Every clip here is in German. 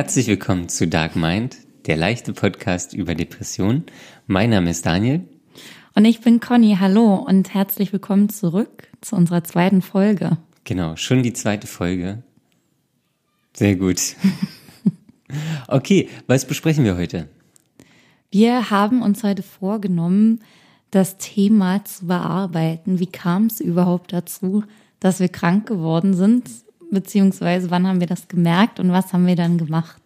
Herzlich willkommen zu Dark Mind, der leichte Podcast über Depressionen. Mein Name ist Daniel. Und ich bin Conny. Hallo und herzlich willkommen zurück zu unserer zweiten Folge. Genau, schon die zweite Folge. Sehr gut. Okay, was besprechen wir heute? Wir haben uns heute vorgenommen, das Thema zu bearbeiten. Wie kam es überhaupt dazu, dass wir krank geworden sind? Beziehungsweise wann haben wir das gemerkt und was haben wir dann gemacht?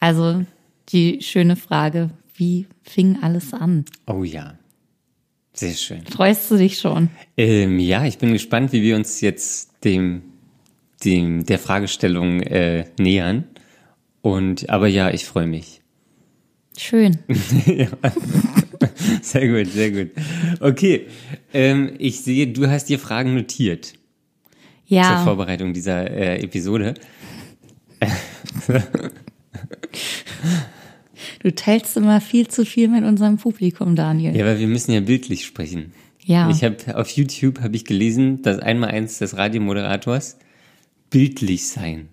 Also die schöne Frage, wie fing alles an? Oh ja, sehr schön. Freust du dich schon? Ähm, ja, ich bin gespannt, wie wir uns jetzt dem, dem der Fragestellung äh, nähern. Und aber ja, ich freue mich. Schön. ja. Sehr gut, sehr gut. Okay, ähm, ich sehe, du hast dir Fragen notiert zur Ja, Vorbereitung dieser äh, Episode. du teilst immer viel zu viel mit unserem Publikum, Daniel. Ja, aber wir müssen ja bildlich sprechen. Ja. Ich habe auf YouTube habe ich gelesen, dass einmal eins des Radiomoderators bildlich sein.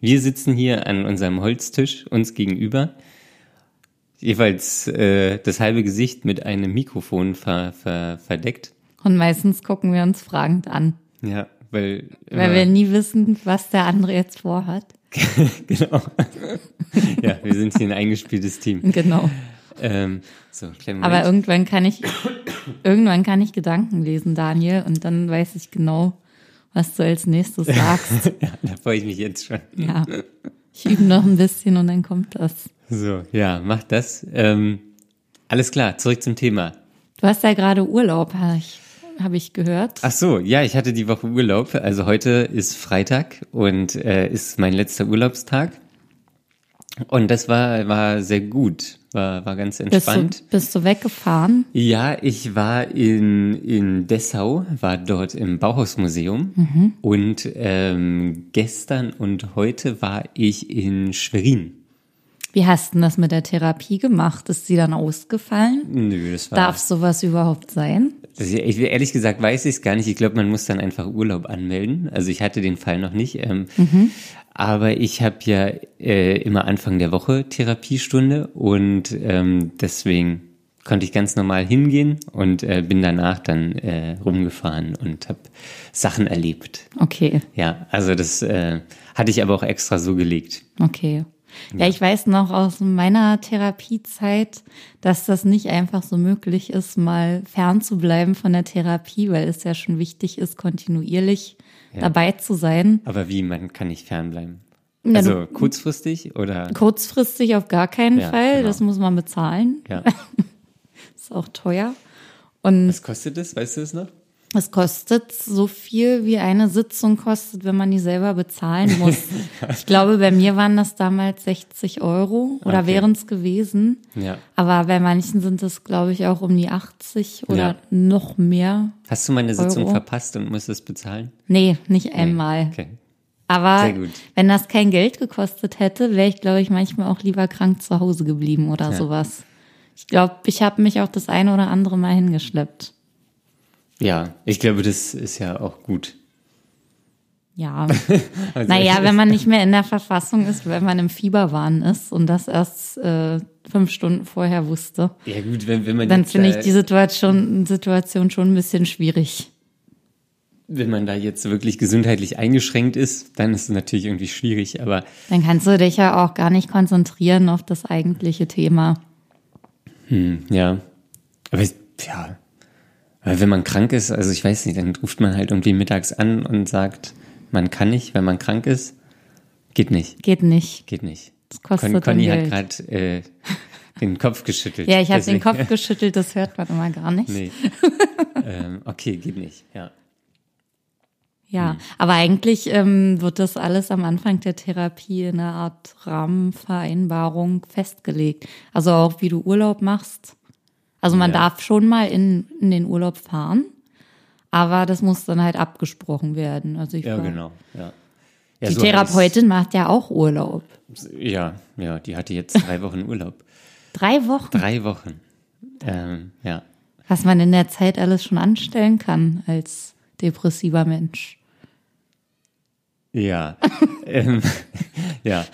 Wir sitzen hier an unserem Holztisch uns gegenüber, jeweils äh, das halbe Gesicht mit einem Mikrofon ver, ver, verdeckt. Und meistens gucken wir uns fragend an, Ja, weil weil wir nie wissen, was der andere jetzt vorhat. genau. ja, wir sind hier ein eingespieltes Team. Genau. Ähm, so, Aber irgendwann kann ich, irgendwann kann ich Gedanken lesen, Daniel, und dann weiß ich genau, was du als nächstes sagst. ja, da freue ich mich jetzt schon. ja. Ich übe noch ein bisschen und dann kommt das. So, ja, mach das. Ähm, alles klar, zurück zum Thema. Du hast ja gerade Urlaub, habe ich, hab ich gehört. Ach so, ja, ich hatte die Woche Urlaub. Also heute ist Freitag und äh, ist mein letzter Urlaubstag. Und das war, war sehr gut, war, war ganz Bist entspannt. du, bist du weggefahren? Ja, ich war in, in Dessau, war dort im Bauhausmuseum Mhm. und ähm, gestern und heute war ich in Schwerin. Wie hast du das mit der Therapie gemacht? Ist sie dann ausgefallen? Nö, das war. Darf sowas überhaupt sein? Das, ich, ehrlich gesagt weiß ich es gar nicht. Ich glaube, man muss dann einfach Urlaub anmelden. Also ich hatte den Fall noch nicht. Ähm, Aber ich habe ja äh, immer Anfang der Woche Therapiestunde und ähm, deswegen konnte ich ganz normal hingehen und äh, bin danach dann äh, rumgefahren und habe Sachen erlebt. Okay, Ja, also das äh, hatte ich aber auch extra so gelegt. okay. Ja, ich weiß noch aus meiner Therapiezeit, dass das nicht einfach so möglich ist, mal fernzubleiben von der Therapie, weil es ja schon wichtig ist, kontinuierlich dabei zu sein. Aber wie, man kann nicht fernbleiben? Ja, Also kurzfristig oder? Kurzfristig auf gar keinen Ja, Fall, genau. das muss man bezahlen. Ja. Ist auch teuer. Und Was kostet das? Weißt du es noch? Es kostet so viel, wie eine Sitzung kostet, wenn man die selber bezahlen muss. ich glaube, bei mir waren das damals 60 Euro oder Okay. wären es gewesen. Ja. Aber bei manchen sind es, glaube ich, auch um die 80 oder Ja. noch mehr. Hast du meine Sitzung Euro? verpasst und musst es bezahlen? Nee, nicht einmal. Okay. Aber wenn das kein Geld gekostet hätte, wäre ich, glaube ich, manchmal auch lieber krank zu Hause geblieben oder Ja. sowas. Ich glaube, ich habe mich auch das eine oder andere Mal hingeschleppt. Ja, ich glaube, das ist ja auch gut. Ja. Also naja, wenn man nicht mehr in der Verfassung ist, wenn man im Fieberwahn ist und das erst äh, fünf Stunden vorher wusste, Ja gut, wenn, wenn man dann finde ich die Situation, Situation schon ein bisschen schwierig. wenn man da jetzt wirklich gesundheitlich eingeschränkt ist, dann ist es natürlich irgendwie schwierig. Aber Dann kannst du dich ja auch gar nicht konzentrieren auf das eigentliche Thema. hm, ja, aber ich- ja, weil wenn man krank ist, also ich weiß nicht, dann ruft man halt irgendwie mittags an und sagt, man kann nicht, wenn man krank ist. Geht nicht, Geht nicht. geht nicht. Das kostet Con Conny hat gerade äh, den Kopf geschüttelt. Ja, ich habe den Kopf geschüttelt, das hört man immer gar nicht. Nee. ähm, okay, geht nicht, ja. Ja, Hm. aber eigentlich ähm, wird das alles am Anfang der Therapie in einer Art Rahmenvereinbarung festgelegt. Also auch wie du Urlaub machst. Also man Ja. darf schon mal in, in den Urlaub fahren, aber das muss dann halt abgesprochen werden. Also ich Ja, war, genau. Ja. Ja, Die so Therapeutin macht ja auch Urlaub. Ja, ja, die hatte jetzt drei Wochen Urlaub. Drei Wochen. Drei Wochen. Ähm, ja. Was man in der Zeit alles schon anstellen kann als depressiver Mensch. Ja. ähm, ja.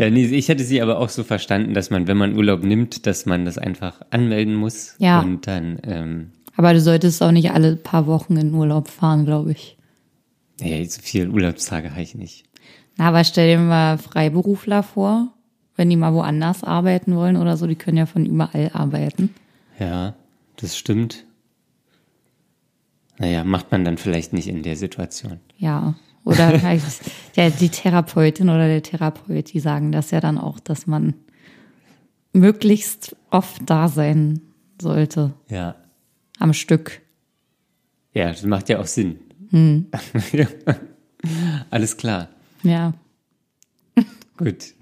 Ja, nee, ich hatte sie aber auch so verstanden, dass man, wenn man Urlaub nimmt, dass man das einfach anmelden muss. Ja. Und dann, ähm, Aber du solltest auch nicht alle paar Wochen in Urlaub fahren, glaube ich. nee, so viele Urlaubstage habe ich nicht. Na, aber stell dir mal Freiberufler vor, wenn die mal woanders arbeiten wollen oder so, die können ja von überall arbeiten. Ja, das stimmt. Naja, macht man dann vielleicht nicht in der Situation. Ja. Oder der, die Therapeutin oder der Therapeut, die sagen das ja dann auch, dass man möglichst oft da sein sollte. Ja. Am Stück. Ja, das macht ja auch Sinn. Alles klar. Ja. Gut.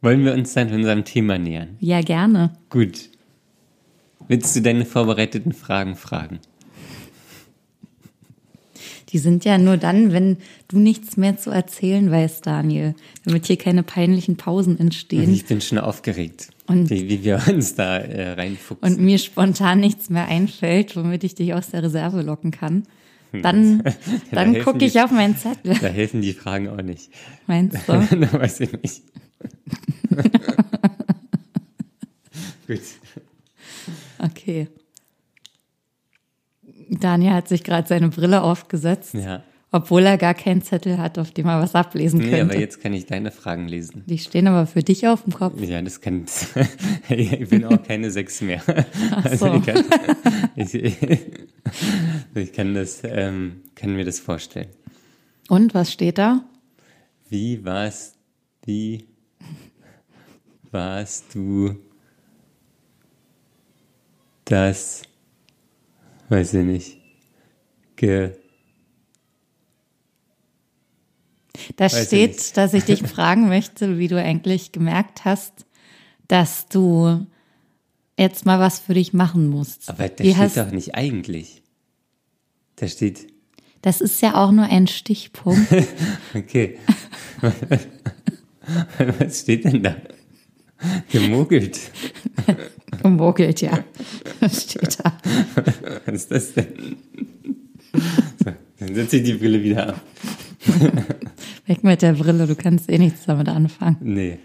Wollen wir uns dann unserem Thema nähern? Ja, gerne. Gut. Willst du deine vorbereiteten Fragen fragen? Die sind ja nur dann, wenn du nichts mehr zu erzählen weißt, Daniel. Damit hier keine peinlichen Pausen entstehen Ich bin schon aufgeregt, Und- wie, wie wir uns da äh, reinfuchsen. und mir spontan nichts mehr einfällt, womit ich dich aus der Reserve locken kann. Dann, dann helfen gucke ich die- auf meinen Zettel. da helfen die Fragen auch nicht. Meinst du? da weiß ich nicht. Gut. Okay. Daniel hat sich gerade seine Brille aufgesetzt, Ja. obwohl er gar keinen Zettel hat, auf dem er was ablesen Nee, könnte. aber jetzt kann ich deine Fragen lesen. Die stehen aber für dich auf dem Kopf. Ja, das kann. ich bin auch keine sechs mehr. Also so. ich, kann, ich, ich kann das, ähm, kann mir das vorstellen. Und was steht da? Wie warst, wie warst du das, weiß ich nicht, ge, Da Weiß steht, dass ich dich fragen möchte, wie du eigentlich gemerkt hast, dass du jetzt mal was für dich machen musst. aber da wie steht hast, doch nicht eigentlich. Da steht, das ist ja auch nur ein Stichpunkt. okay. Was steht denn da? Gemogelt. Gemogelt, ja. Das steht da. Was ist das denn? So, dann setze ich die Brille wieder ab. Weg mit der Brille, du kannst eh nichts damit anfangen. Nee,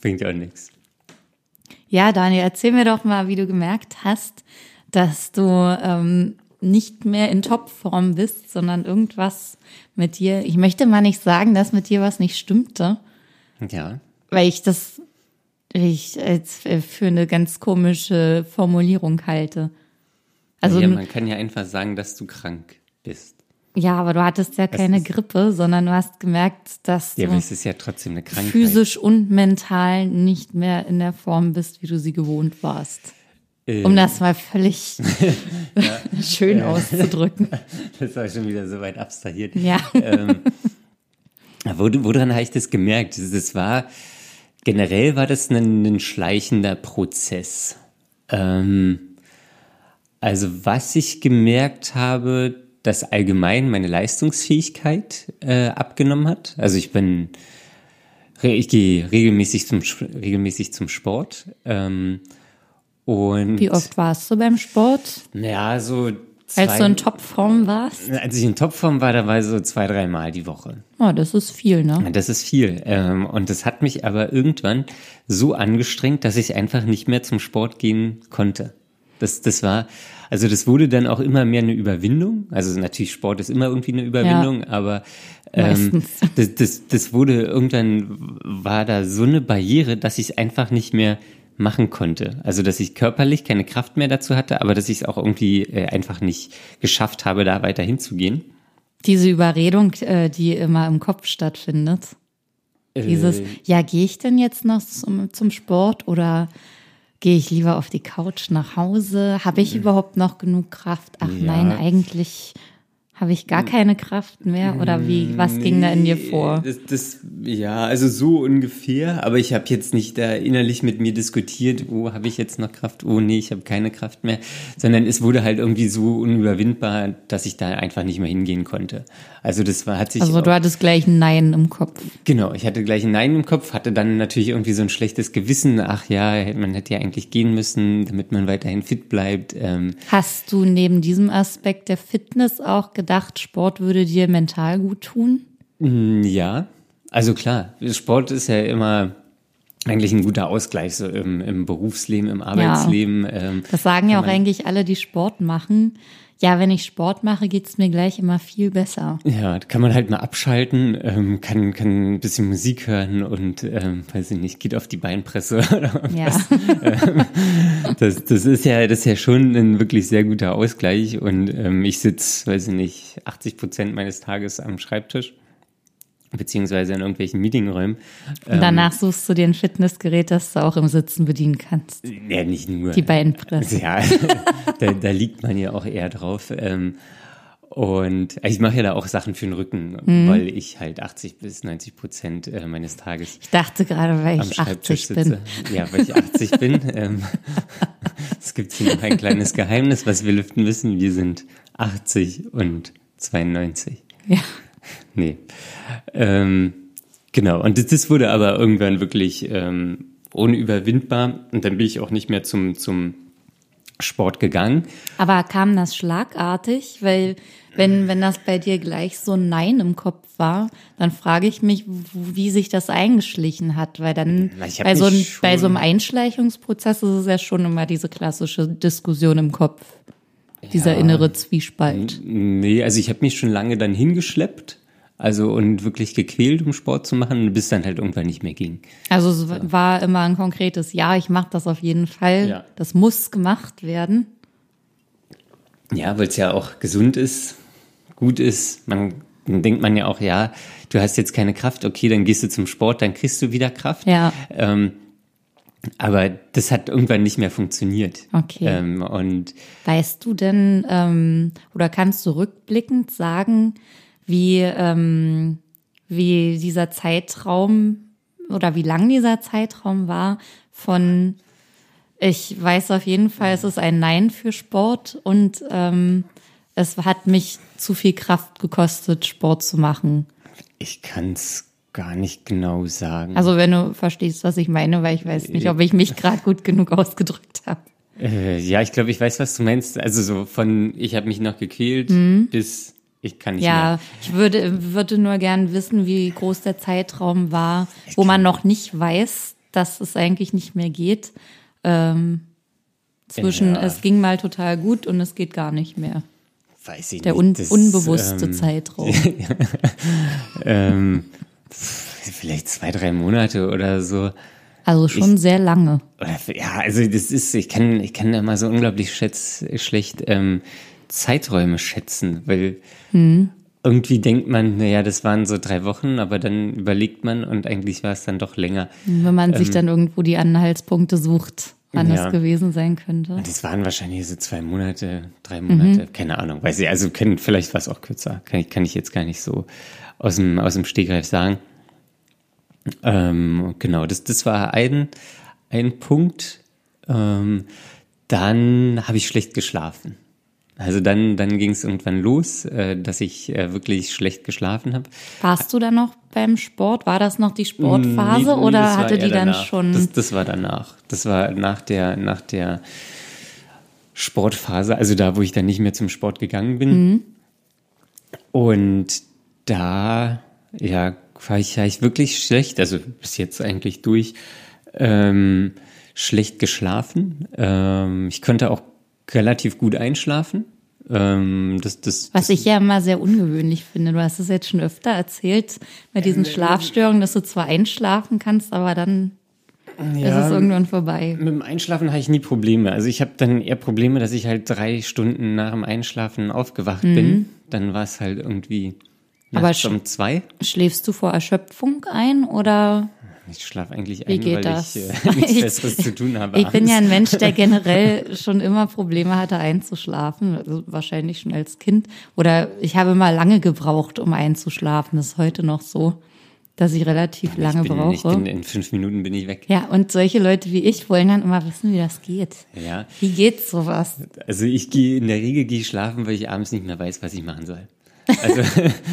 bringt ja auch nichts. Ja, Daniel, erzähl mir doch mal, wie du gemerkt hast, dass du ähm, nicht mehr in Topform bist, sondern irgendwas mit dir. Ich möchte mal nicht sagen, dass mit dir was nicht stimmte, Ja, weil ich das ich als äh, für eine ganz komische Formulierung halte. Also ja, man kann ja einfach sagen, dass du krank bist. ja, aber du hattest ja keine Grippe, sondern du hast gemerkt, dass Ja, du ja trotzdem eine Krankheit. physisch und mental nicht mehr in der Form bist, wie du sie gewohnt warst. Äh, Um das mal völlig schön auszudrücken. Das war schon wieder so weit abstrahiert. Ja. Wo, woran habe ich das gemerkt? Das war, generell war das ein, ein schleichender Prozess. Ähm, also was ich gemerkt habe, dass allgemein meine Leistungsfähigkeit äh, abgenommen hat. Also ich bin, ich gehe regelmäßig zum, regelmäßig zum Sport. Ähm, und Wie oft warst du beim Sport? Ja, so Als zwei, du in Topform warst? als ich in Topform war, da war so zwei, dreimal die Woche. Oh, das ist viel, ne? Das ist viel. Ähm, und das hat mich aber irgendwann so angestrengt, dass ich einfach nicht mehr zum Sport gehen konnte. Das, das war, also das wurde dann auch immer mehr eine Überwindung. Also natürlich Sport ist immer irgendwie eine Überwindung, aber ähm, das, das, das wurde irgendwann war da so eine Barriere, dass ich es einfach nicht mehr machen konnte. Also dass ich körperlich keine Kraft mehr dazu hatte, aber dass ich es auch irgendwie äh, einfach nicht geschafft habe, da weiter hinzugehen. Diese Überredung, äh, die immer im Kopf stattfindet. Dieses, Äh, ja, gehe ich denn jetzt noch zum, zum Sport oder gehe ich lieber auf die Couch nach Hause? Habe ich überhaupt noch genug Kraft? Ach Ja. nein, eigentlich habe ich gar keine Kraft mehr. Oder wie, was ging da in dir vor? Das, das, ja, also so ungefähr. Aber ich habe jetzt nicht da innerlich mit mir diskutiert, oh, habe ich jetzt noch Kraft? Oh, nee, ich habe keine Kraft mehr. Sondern es wurde halt irgendwie so unüberwindbar, dass ich da einfach nicht mehr hingehen konnte. Also das war, hat sich Also du auch- hattest gleich ein Nein im Kopf. Genau, ich hatte gleich ein Nein im Kopf, hatte dann natürlich irgendwie so ein schlechtes Gewissen. Ach ja, man hätte ja eigentlich gehen müssen, damit man weiterhin fit bleibt. Ähm, Hast du neben diesem Aspekt der Fitness auch gedacht, Sport würde dir mental gut tun? Mm, Ja, also klar, Sport ist ja immer, eigentlich ein guter Ausgleich so im, im Berufsleben, im Arbeitsleben. Ja. Ähm, das sagen ja auch eigentlich alle, die Sport machen. Ja, wenn ich Sport mache, geht's mir gleich immer viel besser. Ja, kann man halt mal abschalten, ähm, kann, kann ein bisschen Musik hören und, ähm, weiß ich nicht, geht auf die Beinpresse oder ja. Ähm, das, das ist ja, das ist ja schon ein wirklich sehr guter Ausgleich und ähm, ich sitze, weiß ich nicht, 80 Prozent meines Tages am Schreibtisch beziehungsweise in irgendwelchen Meetingräumen. Und danach ähm, suchst du dir ein Fitnessgerät, das du auch im Sitzen bedienen kannst. Ja, nicht nur. Die Beinpresse. Ja, da, da liegt man ja auch eher drauf. Ähm, und ich mache ja da auch Sachen für den Rücken, mhm. weil ich halt 80 bis 90 Prozent äh, meines Tages. Ich dachte gerade, weil ich 80 sitze. bin. Ja, weil ich 80 bin. Ähm, es gibt hier noch ein kleines Geheimnis, was wir lüften müssen. Wir sind 80 und 92. Ja. Nee. Ähm, genau, und das, das, wurde aber irgendwann wirklich ähm, unüberwindbar und dann bin ich auch nicht mehr zum, zum Sport gegangen. Aber kam das schlagartig? Weil wenn, wenn das bei dir gleich so ein Nein im Kopf war, dann frage ich mich, wie sich das eingeschlichen hat. Weil dann bei so, ein, bei so einem Einschleichungsprozess ist es ja schon immer diese klassische Diskussion im Kopf. Dieser ja, innere Zwiespalt. Nee, also ich habe mich schon lange dann hingeschleppt also und wirklich gequält, um Sport zu machen, bis dann halt irgendwann nicht mehr ging. Also es ja. war immer ein konkretes Ja, ich mache das auf jeden Fall. Ja. Das muss gemacht werden. Ja, weil es ja auch gesund ist, gut ist. Man dann denkt man ja auch, ja, du hast jetzt keine Kraft, okay, dann gehst du zum Sport, dann kriegst du wieder Kraft. Ja. Ähm, aber das hat irgendwann nicht mehr funktioniert. Okay. Ähm, und weißt du denn ähm, oder kannst du rückblickend sagen, wie, ähm, wie dieser Zeitraum oder wie lang dieser Zeitraum war von ich weiß auf jeden Fall, es ist ein Nein für Sport und ähm, es hat mich zu viel Kraft gekostet, Sport zu machen. Ich kann es gar nicht genau sagen. Also wenn du verstehst, was ich meine, weil ich weiß nicht, ob ich mich gerade gut genug ausgedrückt habe. Äh, ja, ich glaube, ich weiß, was du meinst. Also so von ich habe mich noch gequält mhm. bis ich kann nicht ja, mehr. ich würde, würde nur gern wissen, wie groß der Zeitraum war, wo man noch nicht weiß, dass es eigentlich nicht mehr geht. Ähm, zwischen ja. es ging mal total gut und es geht gar nicht mehr. Weiß ich der nicht. Der un unbewusste ähm, Zeitraum. ähm, vielleicht zwei, drei Monate oder so. Also schon ich, sehr lange. Oder, ja, also das ist, ich kann, ich kann immer so unglaublich schätz, schlecht ähm, Zeiträume schätzen, weil mhm. irgendwie denkt man, naja, das waren so drei Wochen, aber dann überlegt man und eigentlich war es dann doch länger. Wenn man ähm, sich dann irgendwo die Anhaltspunkte sucht, wann ja. das gewesen sein könnte. Und das waren wahrscheinlich so zwei Monate, drei Monate, mhm. keine Ahnung, weiß ich, also können, vielleicht war es auch kürzer, kann ich, kann ich jetzt gar nicht so aus dem, aus dem Stegreif sagen. Ähm, genau, das, das war ein, ein Punkt. Ähm, dann habe ich schlecht geschlafen. Also dann, dann ging es irgendwann los, äh, dass ich äh, wirklich schlecht geschlafen habe. Warst du dann noch beim Sport? War das noch die Sportphase nee, nee, oder hatte die dann danach. schon? Das, das war danach. Das war nach der, nach der Sportphase, also da, wo ich dann nicht mehr zum Sport gegangen bin. Mhm. Und da, ja, war ich, war ich wirklich schlecht, also bis jetzt eigentlich durch, ähm, schlecht geschlafen. Ähm, ich konnte auch relativ gut einschlafen. Ähm, das, das, Was ich ja immer sehr ungewöhnlich finde. Du hast es jetzt schon öfter erzählt mit diesen äh, Schlafstörungen, dass du zwar einschlafen kannst, aber dann ja, ist es irgendwann vorbei. Mit dem Einschlafen habe ich nie Probleme. Also ich habe dann eher Probleme, dass ich halt drei Stunden nach dem Einschlafen aufgewacht mhm. bin. Dann war es halt irgendwie nachts um zwei. Schläfst du vor Erschöpfung ein oder? Ich schlafe eigentlich ein, weil das? ich äh, nichts Besseres zu tun habe. Ich abends. bin ja ein Mensch, der generell schon immer Probleme hatte, einzuschlafen. Also wahrscheinlich schon als Kind. Oder ich habe immer lange gebraucht, um einzuschlafen. Das ist heute noch so, dass ich relativ ich lange bin, brauche. Ich bin, in fünf Minuten bin ich weg. Ja, und solche Leute wie ich wollen dann immer wissen, wie das geht. Ja. Wie geht sowas? Also ich gehe in der Regel gehe ich schlafen, weil ich abends nicht mehr weiß, was ich machen soll. Also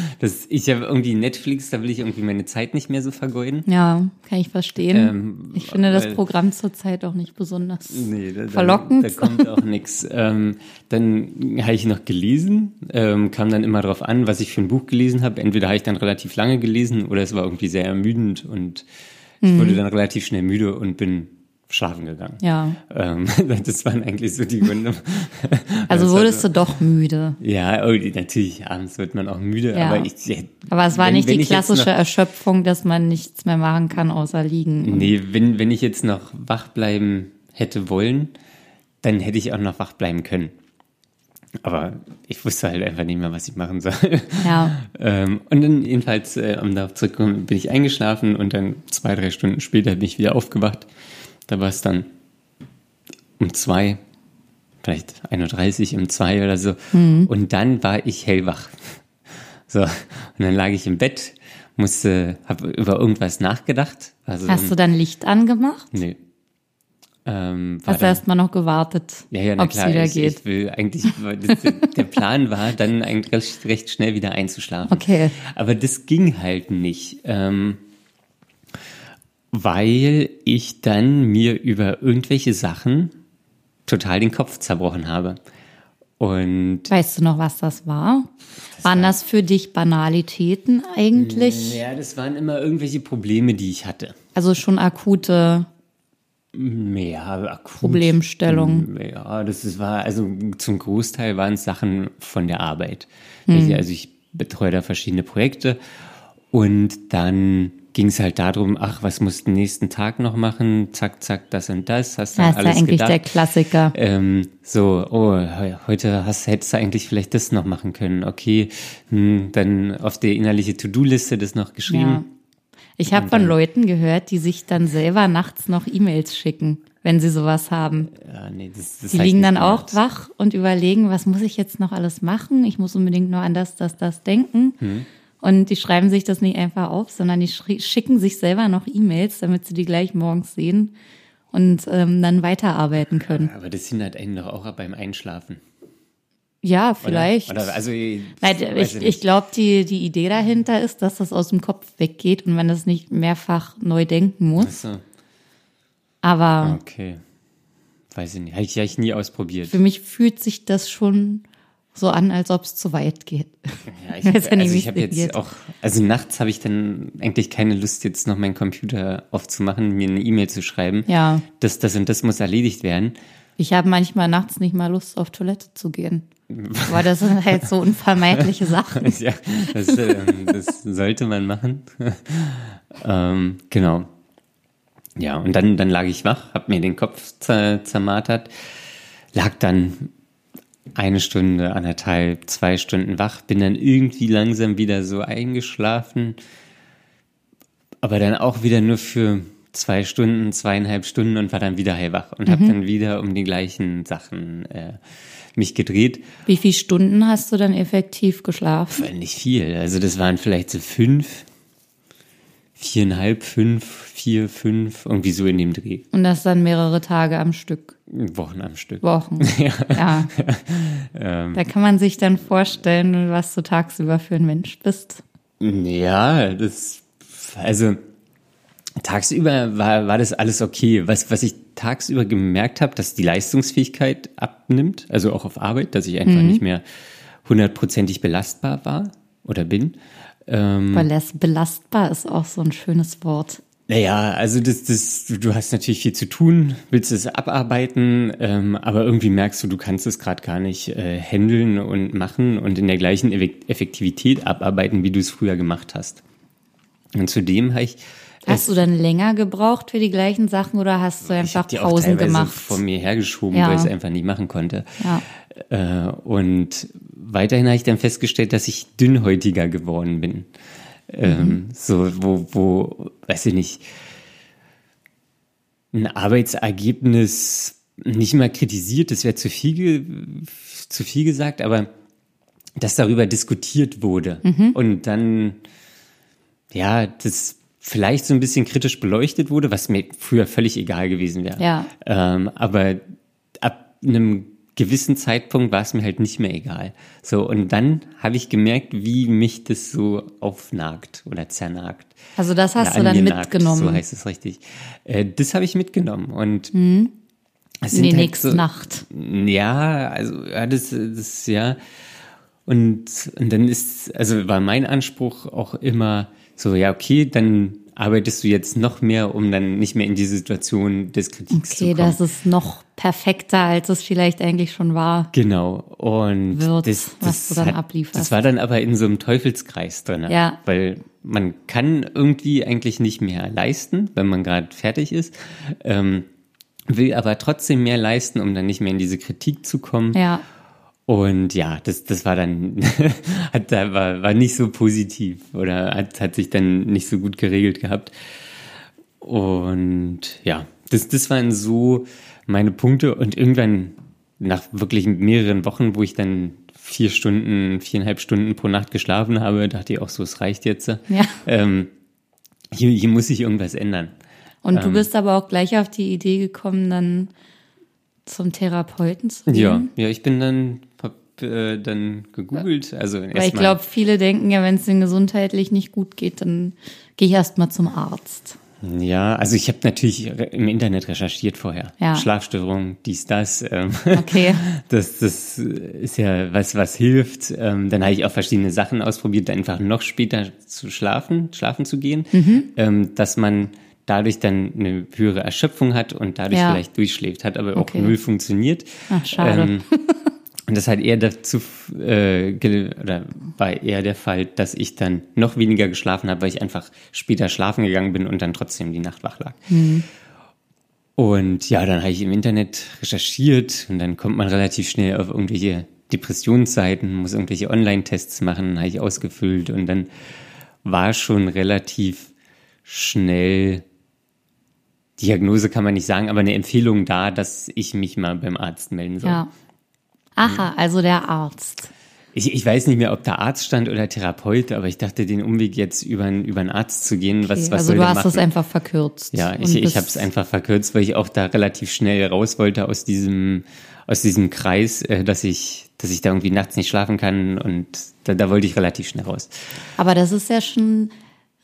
das, ich habe irgendwie Netflix, da will ich irgendwie meine Zeit nicht mehr so vergeuden. Ja, kann ich verstehen. Ähm, ich finde das Programm zurzeit auch nicht besonders nee, da, verlockend. Da, da kommt auch nichts. Ähm, dann habe ich noch gelesen, ähm, kam dann immer darauf an, was ich für ein Buch gelesen habe. Entweder habe ich dann relativ lange gelesen oder es war irgendwie sehr ermüdend und Ich wurde dann relativ schnell müde und bin schlafen gegangen. Ja. Ähm, das waren eigentlich so die Gründe. Also Das wurdest du doch müde. Ja, oh, natürlich, abends wird man auch müde, Ja. aber ich. Aber es war wenn- nicht die klassische Noch, Erschöpfung, dass man nichts mehr machen kann, außer liegen. nee, wenn, wenn ich jetzt noch wach bleiben hätte wollen, dann hätte ich auch noch wach bleiben können. Aber ich wusste halt einfach nicht mehr, was ich machen soll. Ja. Ähm, und dann jedenfalls, äh, um darauf zurückzukommen, bin ich eingeschlafen und dann zwei, drei Stunden später bin ich wieder aufgewacht. Da war es dann um zwei, vielleicht 1.30 um zwei oder so. Und dann war ich hellwach. So, und dann lag ich im Bett, musste, habe über irgendwas nachgedacht. Also, Hast du dann Licht angemacht? Nee. Ähm, Hast du erst mal noch gewartet, ja, ja, ob es wieder ich, geht? ich will eigentlich, das, der Plan war, dann eigentlich recht, recht schnell wieder einzuschlafen. Okay. Aber das ging halt nicht, ähm, weil ich dann mir über irgendwelche Sachen total den Kopf zerbrochen habe. Und Weißt du noch, was das war? Waren das für dich Banalitäten eigentlich? ja, das waren immer irgendwelche Probleme, die ich hatte. Also schon akute Ja, akut. Problemstellung. Ja, das ist, war, also zum Großteil waren es Sachen von der Arbeit. Welche, also ich betreue da verschiedene Projekte und dann ging es halt darum, ach, was musst du den nächsten Tag noch machen? Zack, zack, das und das. Hast du Das ist ja alles eigentlich gedacht? der Klassiker. ähm, so, oh, he- heute hast, hättest du eigentlich vielleicht das noch machen können. Okay, hm, dann auf die innerliche To-Do-Liste das noch Ja. geschrieben. Ich habe von Leuten gehört, die sich dann selber nachts noch E-Mails schicken, wenn sie sowas haben. Ja, nee, das, das Die liegen dann auch wach und überlegen, was muss ich jetzt noch alles machen? Ich muss unbedingt nur an das, das, das denken. Hm. Und die schreiben sich das nicht einfach auf, sondern die schicken sich selber noch E-Mails, damit sie die gleich morgens sehen und ähm, dann weiterarbeiten können. Aber das hindert einen doch auch beim Einschlafen. Ja, Oder? vielleicht. Oder, also, ich, ich, ich glaube, die, die Idee dahinter ist, dass das aus dem Kopf weggeht und man das nicht mehrfach neu denken muss. Ach so, Aber okay. Weiß ich nicht. Habe ich, hab ich nie ausprobiert. für mich fühlt sich das schon so an, als ob es zu weit geht. Ja, ich habe ja also ich hab jetzt geht. auch, also nachts habe ich dann eigentlich keine Lust, jetzt noch meinen Computer aufzumachen, mir eine E-Mail zu schreiben. Ja. Das, das und das muss erledigt werden. Ich habe manchmal nachts nicht mal Lust, auf Toilette zu gehen. Aber das sind halt so unvermeidliche Sachen. ja, das, ähm, das sollte man machen. ähm, genau. Ja, und dann, dann lag ich wach, habe mir den Kopf zer zermartert, lag dann eine Stunde, anderthalb, zwei Stunden wach, bin dann irgendwie langsam wieder so eingeschlafen, aber dann auch wieder nur für zwei Stunden, zweieinhalb Stunden und war dann wieder hellwach und habe dann wieder um die gleichen Sachen äh, mich gedreht. Wie viele Stunden hast du dann effektiv geschlafen? Nicht viel. Also das waren vielleicht so fünf, viereinhalb, fünf, vier, fünf, irgendwie so in dem Dreh. Und das dann mehrere Tage am Stück, Wochen am Stück. Wochen. Ja. Ähm. Da kann man sich dann vorstellen, was du tagsüber für ein Mensch bist. Ja, das, also tagsüber war, war das alles okay. Was, was ich tagsüber gemerkt habe, dass die Leistungsfähigkeit abnimmt, also auch auf Arbeit, dass ich einfach nicht mehr hundertprozentig belastbar war oder bin. Ähm, belastbar ist auch so ein schönes Wort. Naja, also das, das, du hast natürlich viel zu tun, willst es abarbeiten, ähm, aber irgendwie merkst du, du kannst es gerade gar nicht äh, handeln und machen und in der gleichen Effek- Effektivität abarbeiten, wie du es früher gemacht hast. Und zudem habe ich Hast du dann länger gebraucht für die gleichen Sachen oder hast du ich einfach hab die auch Pausen teilweise gemacht? vor mir hergeschoben, Ja. weil ich es einfach nicht machen konnte. Ja. Äh, und weiterhin habe ich dann festgestellt, dass ich dünnhäutiger geworden bin. Ähm, so, wo, wo, weiß ich nicht, ein Arbeitsergebnis nicht mal kritisiert, das wäre zu viel, zu viel gesagt, aber dass darüber diskutiert wurde und dann, ja, das vielleicht so ein bisschen kritisch beleuchtet wurde, was mir früher völlig egal gewesen wäre. Ja. Ähm, aber ab einem gewissen Zeitpunkt war es mir halt nicht mehr egal. So, und dann habe ich gemerkt, wie mich das so aufnagt oder zernagt. Also das hast Oder du an dann nagt, mitgenommen So heißt es richtig. Äh, das habe ich mitgenommen und es in die sind halt nächste so, Nacht. ja, also ja, das, das ja. Und, und dann ist, also war mein Anspruch auch immer so, ja, okay, dann arbeitest du jetzt noch mehr, um dann nicht mehr in die Situation des Kritiks okay, zu kommen. das ist noch perfekter, als es vielleicht eigentlich schon war. Genau. Und Wird, das, was das, du dann hat, ablieferst. das war dann aber in so einem Teufelskreis drin. Ja. Weil man kann irgendwie eigentlich nicht mehr leisten, wenn man gerade fertig ist. Ähm, will aber trotzdem mehr leisten, um dann nicht mehr in diese Kritik zu kommen. Ja. Und ja, das, das war dann, hat, da war, war nicht so positiv oder hat, hat sich dann nicht so gut geregelt gehabt. Und ja, das, das waren so meine Punkte und irgendwann nach wirklich mehreren Wochen, wo ich dann vier Stunden, viereinhalb Stunden pro Nacht geschlafen habe, dachte ich auch so, es reicht jetzt. Ja. Ähm, hier, hier muss sich irgendwas ändern. Und Ähm. du bist aber auch gleich auf die Idee gekommen, dann zum Therapeuten zu gehen. Ja, ja, ich bin dann, hab, äh, dann gegoogelt. Also Weil ich erstmal- glaube, viele denken ja, wenn es ihnen gesundheitlich nicht gut geht, dann gehe ich erst mal zum Arzt. Ja, also ich habe natürlich im Internet recherchiert vorher. Ja. Schlafstörung, dies, das. Ähm, Okay. Das, das ist ja was, was hilft. Ähm, dann habe ich auch verschiedene Sachen ausprobiert, einfach noch später zu schlafen, schlafen zu gehen, Mhm. ähm, dass man dadurch dann eine höhere Erschöpfung hat und dadurch Ja. vielleicht durchschläft, hat aber auch Okay. null funktioniert. Ach, schade. Ähm, und das hat eher dazu, äh, oder war eher der Fall, dass ich dann noch weniger geschlafen habe, weil ich einfach später schlafen gegangen bin und dann trotzdem die Nacht wach lag. Und ja, dann habe ich im Internet recherchiert und dann kommt man relativ schnell auf irgendwelche Depressionsseiten, muss irgendwelche Online-Tests machen, habe ich ausgefüllt und dann war schon relativ schnell Diagnose kann man nicht sagen, aber eine Empfehlung da, dass ich mich mal beim Arzt melden soll. Ja. Aha, also der Arzt. Ich, ich weiß nicht mehr, ob da Arzt stand oder Therapeut, aber ich dachte, den Umweg jetzt über, einen- über einen Arzt zu gehen, was, Okay, was also soll du hast machen? es einfach verkürzt. Ja, ich, ich habe es einfach verkürzt, weil ich auch da relativ schnell raus wollte aus diesem aus diesem Kreis, äh, dass ich dass ich da irgendwie nachts nicht schlafen kann und da, da wollte ich relativ schnell raus. Aber das ist ja schon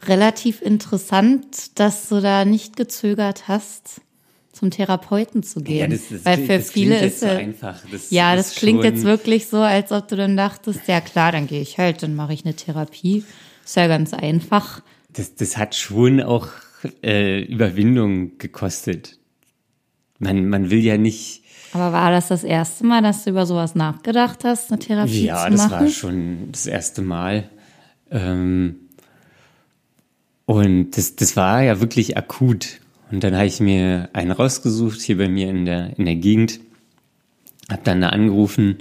relativ interessant, dass du da nicht gezögert hast, zum Therapeuten zu gehen. Weil für das viele klingt jetzt ist so ja, einfach. Das ja, das klingt jetzt wirklich so, als ob du dann dachtest, ja klar, dann gehe ich halt, dann mache ich eine Therapie. Ist ja ganz einfach. Das, das hat schon auch äh, Überwindung gekostet. Man, man will ja nicht. Aber war das das erste Mal, dass du über sowas nachgedacht hast, eine Therapie Ja, zu das machen? war schon das erste Mal. Ähm, und das, das war ja wirklich akut. Und dann habe ich mir einen rausgesucht, hier bei mir in der, in der Gegend. Hab dann da angerufen.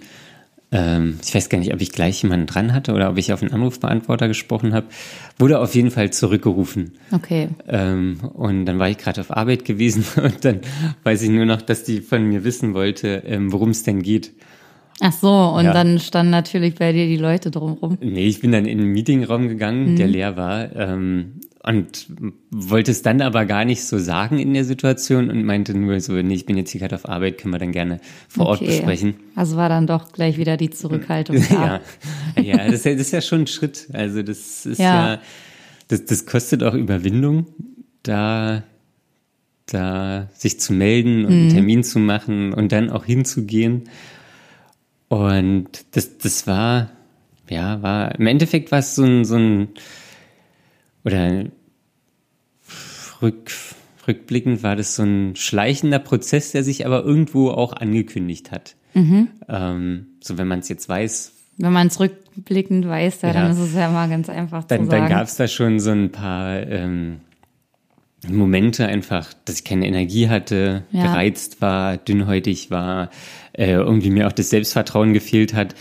Ähm, ich weiß gar nicht, ob ich gleich jemanden dran hatte oder ob ich auf einen Anrufbeantworter gesprochen habe. Wurde auf jeden Fall zurückgerufen. Okay. Ähm, und dann war ich gerade auf Arbeit gewesen und dann weiß ich nur noch, dass die von mir wissen wollte, ähm, worum es denn geht. Ach so, und Ja. dann standen natürlich bei dir die Leute drumrum. Nee, ich bin dann in den Meetingraum gegangen, Mhm. der leer war, ähm, und wollte es dann aber gar nicht so sagen in der Situation und meinte nur so, nee, ich bin jetzt hier gerade auf Arbeit, können wir dann gerne vor Ort Okay. besprechen. Also war dann doch gleich wieder die Zurückhaltung Ja, da. ja, das ist ja, das ist ja schon ein Schritt. Also das ist ja, Ja. das, das kostet auch Überwindung, da, da sich zu melden und einen Termin zu machen und dann auch hinzugehen. Und das, das war, ja, war, im Endeffekt war es so ein, so ein, oder rück, rückblickend war das so ein schleichender Prozess, der sich aber irgendwo auch angekündigt hat. Ähm, so wenn man es jetzt weiß, Wenn man es rückblickend weiß, ja, Ja. dann ist es ja mal ganz einfach dann, zu dann sagen. gab es da schon so ein paar ähm, Momente einfach, dass ich keine Energie hatte, Ja. gereizt war, dünnhäutig war, äh, irgendwie mir auch das Selbstvertrauen gefehlt hat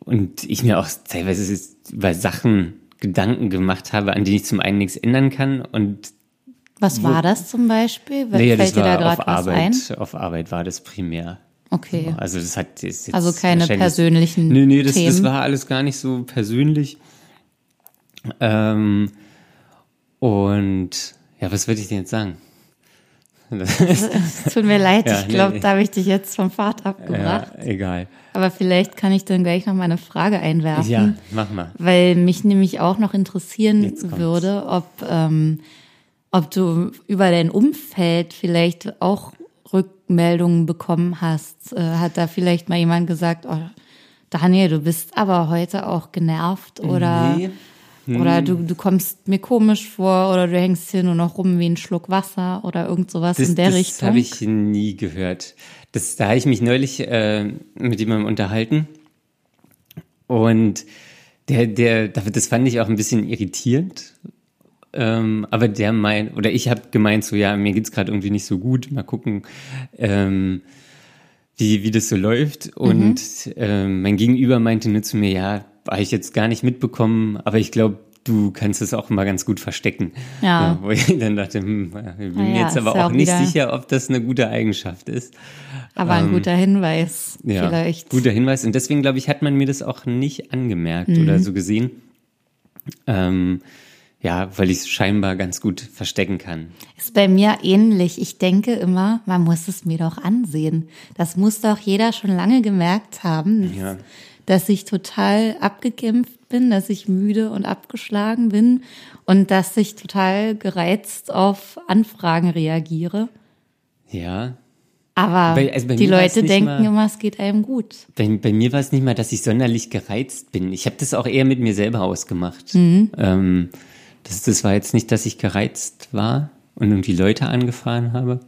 und ich mir auch teilweise über Sachen Gedanken gemacht habe, an denen ich zum einen nichts ändern kann und Was war das zum Beispiel? naja, Fällt dir da gerade auf was ein? Arbeit, auf Arbeit war das primär. Okay. Also das hat das jetzt Also keine persönlichen Nee, nee, das, das war alles gar nicht so persönlich. Ähm, und ja, was würde ich denn jetzt sagen? Es tut mir leid, Ja, ich glaube, nee. da habe ich dich jetzt vom Pfad abgebracht. ja, egal. Aber vielleicht kann ich dann gleich noch mal eine Frage einwerfen. Ja, mach mal. Weil mich nämlich auch noch interessieren würde, ob, ähm, ob du über dein Umfeld vielleicht auch Rückmeldungen bekommen hast. Äh, hat da vielleicht mal jemand gesagt, oh, Daniel, du bist aber heute auch genervt oder Nee. Oder du, du kommst mir komisch vor oder du hängst hier nur noch rum wie ein Schluck Wasser oder irgend sowas Das, in der das Richtung. habe ich nie gehört. Das, da habe ich mich neulich äh, mit jemandem unterhalten. Und der, der, das fand ich auch ein bisschen irritierend. Ähm, aber der meint, oder ich habe gemeint, so ja, mir geht's gerade irgendwie nicht so gut. Mal gucken, ähm, wie, wie das so läuft. Und ähm, mein Gegenüber meinte nur zu mir, ja, habe ich jetzt gar nicht mitbekommen, aber ich glaube, du kannst es auch immer ganz gut verstecken. Ja. wo ich dann dachte, hm, ich bin mir Naja, jetzt aber ja auch auch nicht sicher, ob das eine gute Eigenschaft ist. Aber ein guter Hinweis ähm, Ja, vielleicht. guter Hinweis. Und deswegen, glaube ich, hat man mir das auch nicht angemerkt Mhm. oder so gesehen. Ähm, ja, weil ich es scheinbar ganz gut verstecken kann. Ist bei mir ähnlich. Ich denke immer, man muss es mir doch ansehen. Das muss doch jeder schon lange gemerkt haben, Ja. Dass ich total abgekämpft bin, dass ich müde und abgeschlagen bin und dass ich total gereizt auf Anfragen reagiere. Ja. Aber Bei- also bei die Leute denken mal- immer, es geht einem gut. Bei, bei mir war es nicht mal, dass ich sonderlich gereizt bin. Ich habe das auch eher mit mir selber ausgemacht. Mhm. Ähm, das, das war jetzt nicht, dass ich gereizt war und irgendwie Leute angefahren habe.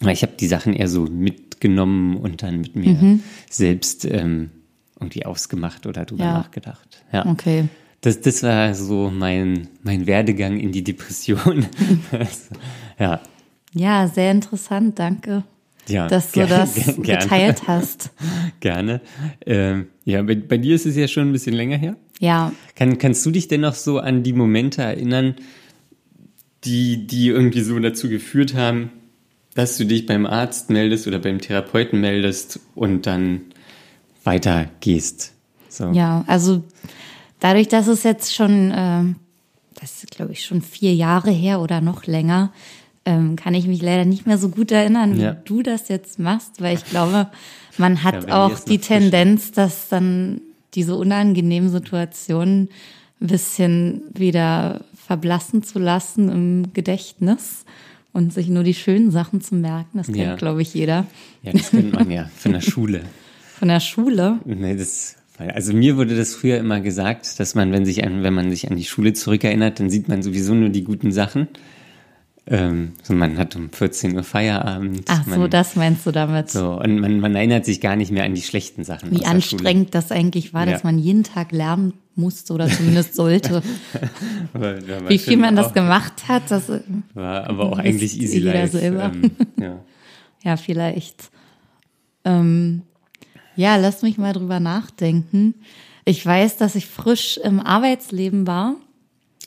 Aber ich habe die Sachen eher so mitgenommen und dann mit mir Mhm. selbst ähm, irgendwie ausgemacht oder drüber Ja. nachgedacht. Ja. Okay. Das, das war so mein, mein Werdegang in die Depression. ja. Ja, sehr interessant. Danke, Ja, dass du das ger- gerne. geteilt hast. Gerne. Ähm, ja, bei, bei dir ist es ja schon ein bisschen länger her. Ja, Kann, kannst du dich denn noch so an die Momente erinnern, die, die irgendwie so dazu geführt haben, dass du dich beim Arzt meldest oder beim Therapeuten meldest und dann weitergehst? So. Ja, also dadurch, dass es jetzt schon, ähm, das ist glaube ich schon vier Jahre her oder noch länger, ähm, kann ich mich leider nicht mehr so gut erinnern, wie Ja. du das jetzt machst, weil ich glaube, man hat Ja, auch die. Tendenz, dass dann diese unangenehmen Situationen ein bisschen wieder verblassen zu lassen im Gedächtnis und sich nur die schönen Sachen zu merken. Das kennt, Ja. glaube ich, jeder Ja, das kennt man ja von der Schule. Von der Schule. Nee, das, also mir wurde das früher immer gesagt, dass man, wenn sich an, wenn man sich an die Schule zurückerinnert, dann sieht man sowieso nur die guten Sachen. Ähm, so man hat um 14 Uhr Feierabend. Ach so, man, das meinst du damit. so und man, man erinnert sich gar nicht mehr an die schlechten Sachen. Wie anstrengend das eigentlich war, Ja. dass man jeden Tag lernen musste oder zumindest sollte. Schule. Wie viel man das gemacht hat, das, War aber auch eigentlich easy life. Ähm, ja. ja, vielleicht. Ähm, ja, lass mich mal drüber nachdenken. Ich weiß, dass ich frisch im Arbeitsleben war.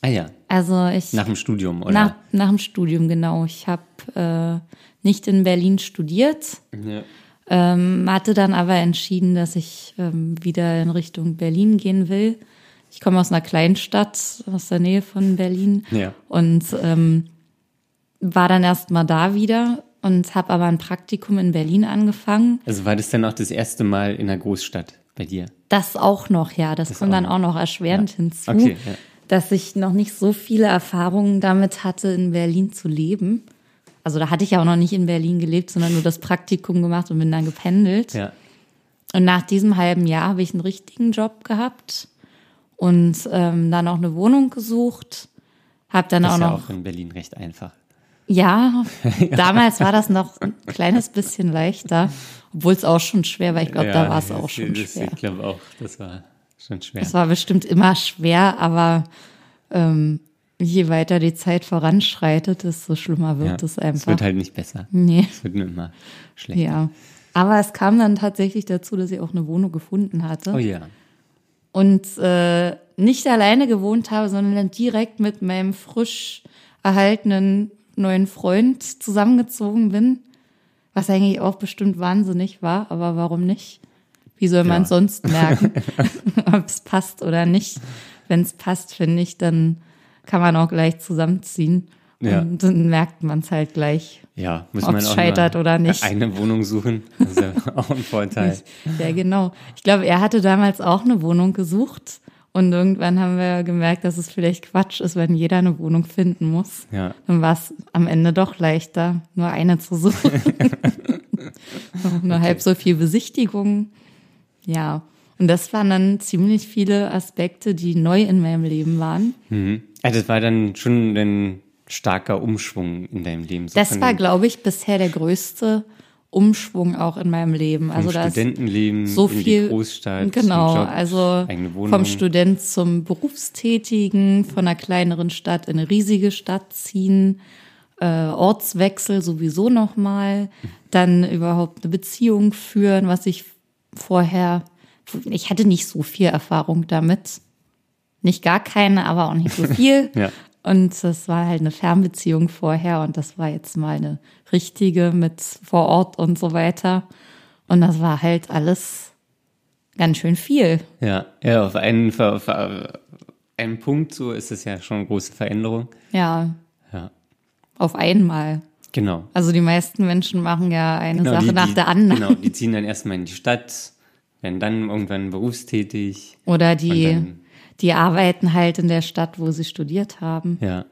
Ah ja, Also ich nach dem Studium, oder? nach, nach dem Studium, genau. Ich habe äh, nicht in Berlin studiert, ja. ähm, hatte dann aber entschieden, dass ich ähm, wieder in Richtung Berlin gehen will. Ich komme aus einer Kleinstadt, aus der Nähe von Berlin Ja. und ähm, war dann erst mal da wieder und habe aber ein Praktikum in Berlin angefangen. Also war das dann auch das erste Mal in einer Großstadt bei dir? Das auch noch, ja, das, kommt auch dann auch noch erschwerend hinzu, Okay, ja. dass ich noch nicht so viele Erfahrungen damit hatte, in Berlin zu leben. Also da hatte ich ja auch noch nicht in Berlin gelebt, sondern nur das Praktikum gemacht und bin dann gependelt. Ja. Und nach diesem halben Jahr habe ich einen richtigen Job gehabt und ähm, dann auch eine Wohnung gesucht. Habe dann Das auch ist ja noch auch in Berlin recht einfach. Ja, damals war das noch ein kleines bisschen leichter, obwohl es auch schon schwer war. Ich glaube, da war es auch schon das, schwer. Ich glaube auch, das war schon schwer. Es war bestimmt immer schwer, aber ähm, je weiter die Zeit voranschreitet, desto schlimmer wird ja. es einfach. Es wird halt nicht besser. nee, Es wird nur immer schlechter. ja. Aber es kam dann tatsächlich dazu, dass ich auch eine Wohnung gefunden hatte Oh ja. und äh, nicht alleine gewohnt habe, sondern dann direkt mit meinem frisch erhaltenen neuen Freund zusammengezogen bin. Was eigentlich auch bestimmt wahnsinnig war, aber warum nicht? Wie soll man Ja. sonst merken, ob es passt oder nicht? Wenn es passt, finde ich, dann kann man auch gleich zusammenziehen. Ja. Und dann merkt man es halt gleich. Ja, muss man auch scheitert oder nicht. eine Wohnung suchen. Das ist ja auch ein Vorteil. Ja, genau. Ich glaube, er hatte damals auch eine Wohnung gesucht. Und irgendwann haben wir gemerkt, dass es vielleicht Quatsch ist, wenn jeder eine Wohnung finden muss. Ja. Dann war es am Ende doch leichter, nur eine zu suchen. Noch nur halb so viel Besichtigung. Ja. Und das waren dann ziemlich viele Aspekte, die neu in meinem Leben waren. Mhm. Also das war dann schon ein starker Umschwung in deinem Leben. So das war, glaube ich, bisher der größte Umschwung auch in meinem Leben. Also vom Studentenleben so viel, in die Großstadt, genau, Job, also vom Student zum Berufstätigen, von einer kleineren Stadt in eine riesige Stadt ziehen, äh, Ortswechsel sowieso nochmal, dann überhaupt eine Beziehung führen, was ich vorher ich hatte nicht so viel Erfahrung damit. Nicht gar keine, aber auch nicht so viel. ja. Und das war halt eine Fernbeziehung vorher und das war jetzt mal eine richtige mit vor Ort und so weiter. Und das war halt alles ganz schön viel. Ja, ja, auf einen, auf einen Punkt so ist es ja schon eine große Veränderung. Ja. Ja. Auf einmal. Genau. Also die meisten Menschen machen ja eine genau, Sache die, nach der anderen. Genau, die ziehen dann erstmal in die Stadt, werden dann irgendwann berufstätig. Oder die, die arbeiten halt in der Stadt, wo sie studiert haben. Ja.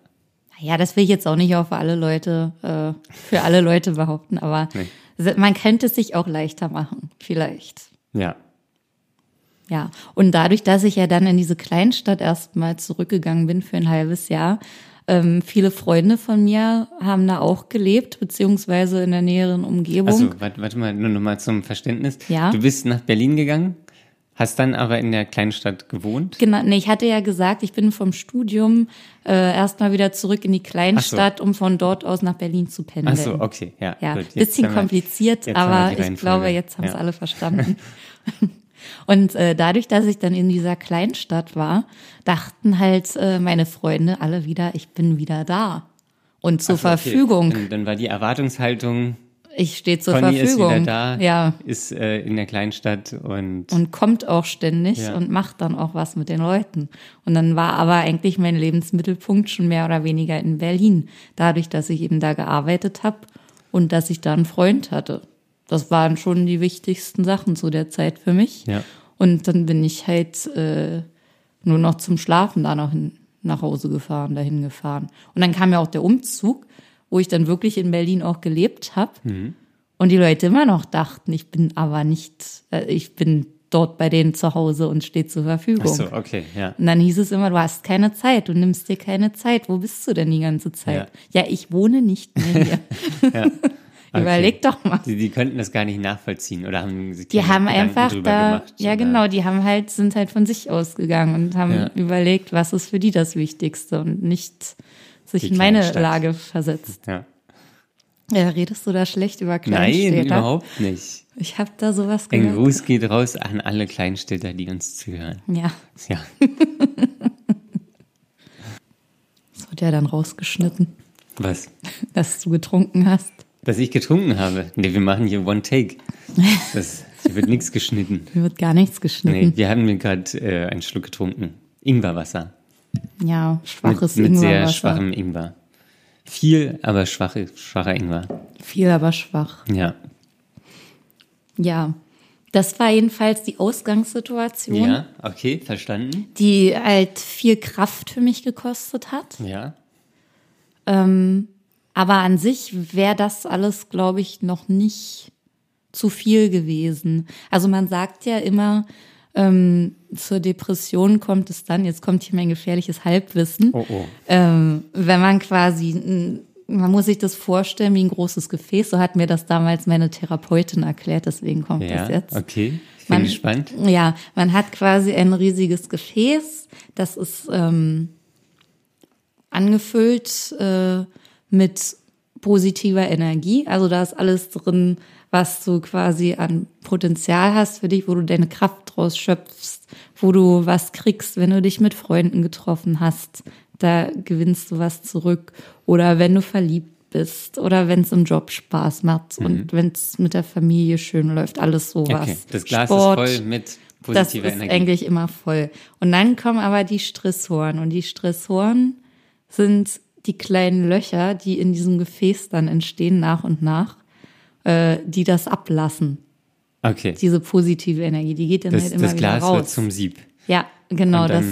Naja, das will ich jetzt auch nicht auf alle Leute, äh, für alle Leute behaupten, aber nee. man könnte es sich auch leichter machen, vielleicht. Ja. Ja, und dadurch, dass ich ja dann in diese Kleinstadt erstmal zurückgegangen bin für ein halbes Jahr, ähm, viele Freunde von mir haben da auch gelebt, beziehungsweise in der näheren Umgebung. Also, warte, warte mal, nur noch mal zum Verständnis. Ja. Du bist nach Berlin gegangen, hast dann aber in der Kleinstadt gewohnt? Genau, nee, ich hatte ja gesagt, ich bin vom Studium äh, erstmal wieder zurück in die Kleinstadt, so. um von dort aus nach Berlin zu pendeln. Ach so, okay, ja. Ja, gut, bisschen kompliziert, aber ich glaube, jetzt haben es ja. alle verstanden. Und äh, dadurch, dass ich dann in dieser Kleinstadt war, dachten halt äh, meine Freunde alle wieder, ich bin wieder da und zur so, okay. Verfügung. Dann, dann, war die Erwartungshaltung. Ich stehe zur Conny Verfügung. Ist wieder da, ja. ist äh, in der Kleinstadt und und kommt auch ständig ja. und macht dann auch was mit den Leuten. Und dann war aber eigentlich mein Lebensmittelpunkt schon mehr oder weniger in Berlin, dadurch, dass ich eben da gearbeitet habe und dass ich da einen Freund hatte das waren schon die wichtigsten Sachen zu der Zeit für mich. Ja. Und dann bin ich halt äh, nur noch zum Schlafen da noch hin, nach Hause gefahren, dahin gefahren. Und dann kam ja auch der Umzug, wo ich dann wirklich in Berlin auch gelebt habe. Mhm. Und die Leute immer noch dachten, ich bin aber nicht, äh, ich bin dort bei denen zu Hause und stehe zur Verfügung. Ach so, okay, ja. Und dann hieß es immer, du hast keine Zeit, du nimmst dir keine Zeit. Wo bist du denn die ganze Zeit? Ja, ja ich wohne nicht mehr hier. ja. Okay. Überleg doch mal. Die, die könnten das gar nicht nachvollziehen oder haben sie Die haben Gedanken einfach da, gemacht, ja oder? genau, die haben halt, sind halt von sich ausgegangen und haben ja. überlegt, was ist für die das Wichtigste und nicht sich in meine Stadt. Lage versetzt. Ja. Ja, redest du da schlecht über Kleinstädter? Nein, überhaupt nicht. Ich habe da sowas gehört. Ein Gruß geht raus an alle Kleinstädter, die uns zuhören. Ja. Ja. das wird ja dann rausgeschnitten. Was? Dass du getrunken hast. Dass ich getrunken habe. Nee, wir machen hier One Take. Das, hier wird nichts geschnitten. Hier wird gar nichts geschnitten. Nee, wir haben mir gerade äh, einen Schluck getrunken. Ingwerwasser. Ja, schwaches mit, mit Ingwerwasser. Mit sehr schwachem Ingwer. Viel, aber schwache, schwacher Ingwer. Viel, aber schwach. Ja. Ja. Das war jedenfalls die Ausgangssituation. Ja, okay, verstanden. Die halt viel Kraft für mich gekostet hat. Ja. Ähm, aber an sich wäre das alles, glaube ich, noch nicht zu viel gewesen. Also man sagt ja immer, ähm, zur Depression kommt es dann, jetzt kommt hier mein gefährliches Halbwissen, oh, oh. Ähm, wenn man quasi, man muss sich das vorstellen wie ein großes Gefäß, so hat mir das damals meine Therapeutin erklärt, deswegen kommt ja, das jetzt. Okay, ich bin man, gespannt. Ja, man hat quasi ein riesiges Gefäß, das ist ähm, angefüllt äh, mit positiver Energie. Also da ist alles drin, was du quasi an Potenzial hast für dich, wo du deine Kraft draus schöpfst, wo du was kriegst, wenn du dich mit Freunden getroffen hast. Da gewinnst du was zurück. Oder wenn du verliebt bist oder wenn es im Job Spaß macht mhm. und wenn es mit der Familie schön läuft, alles sowas. Okay. Das Glas Sport, ist voll mit positiver das Energie. Das ist eigentlich immer voll. Und dann kommen aber die Stressoren und die Stressoren sind die kleinen Löcher, die in diesem Gefäß dann entstehen nach und nach, äh, die das ablassen. Okay. Diese positive Energie, die geht dann das, halt immer das wieder Glas raus. wird zum Sieb. Ja, genau. Das,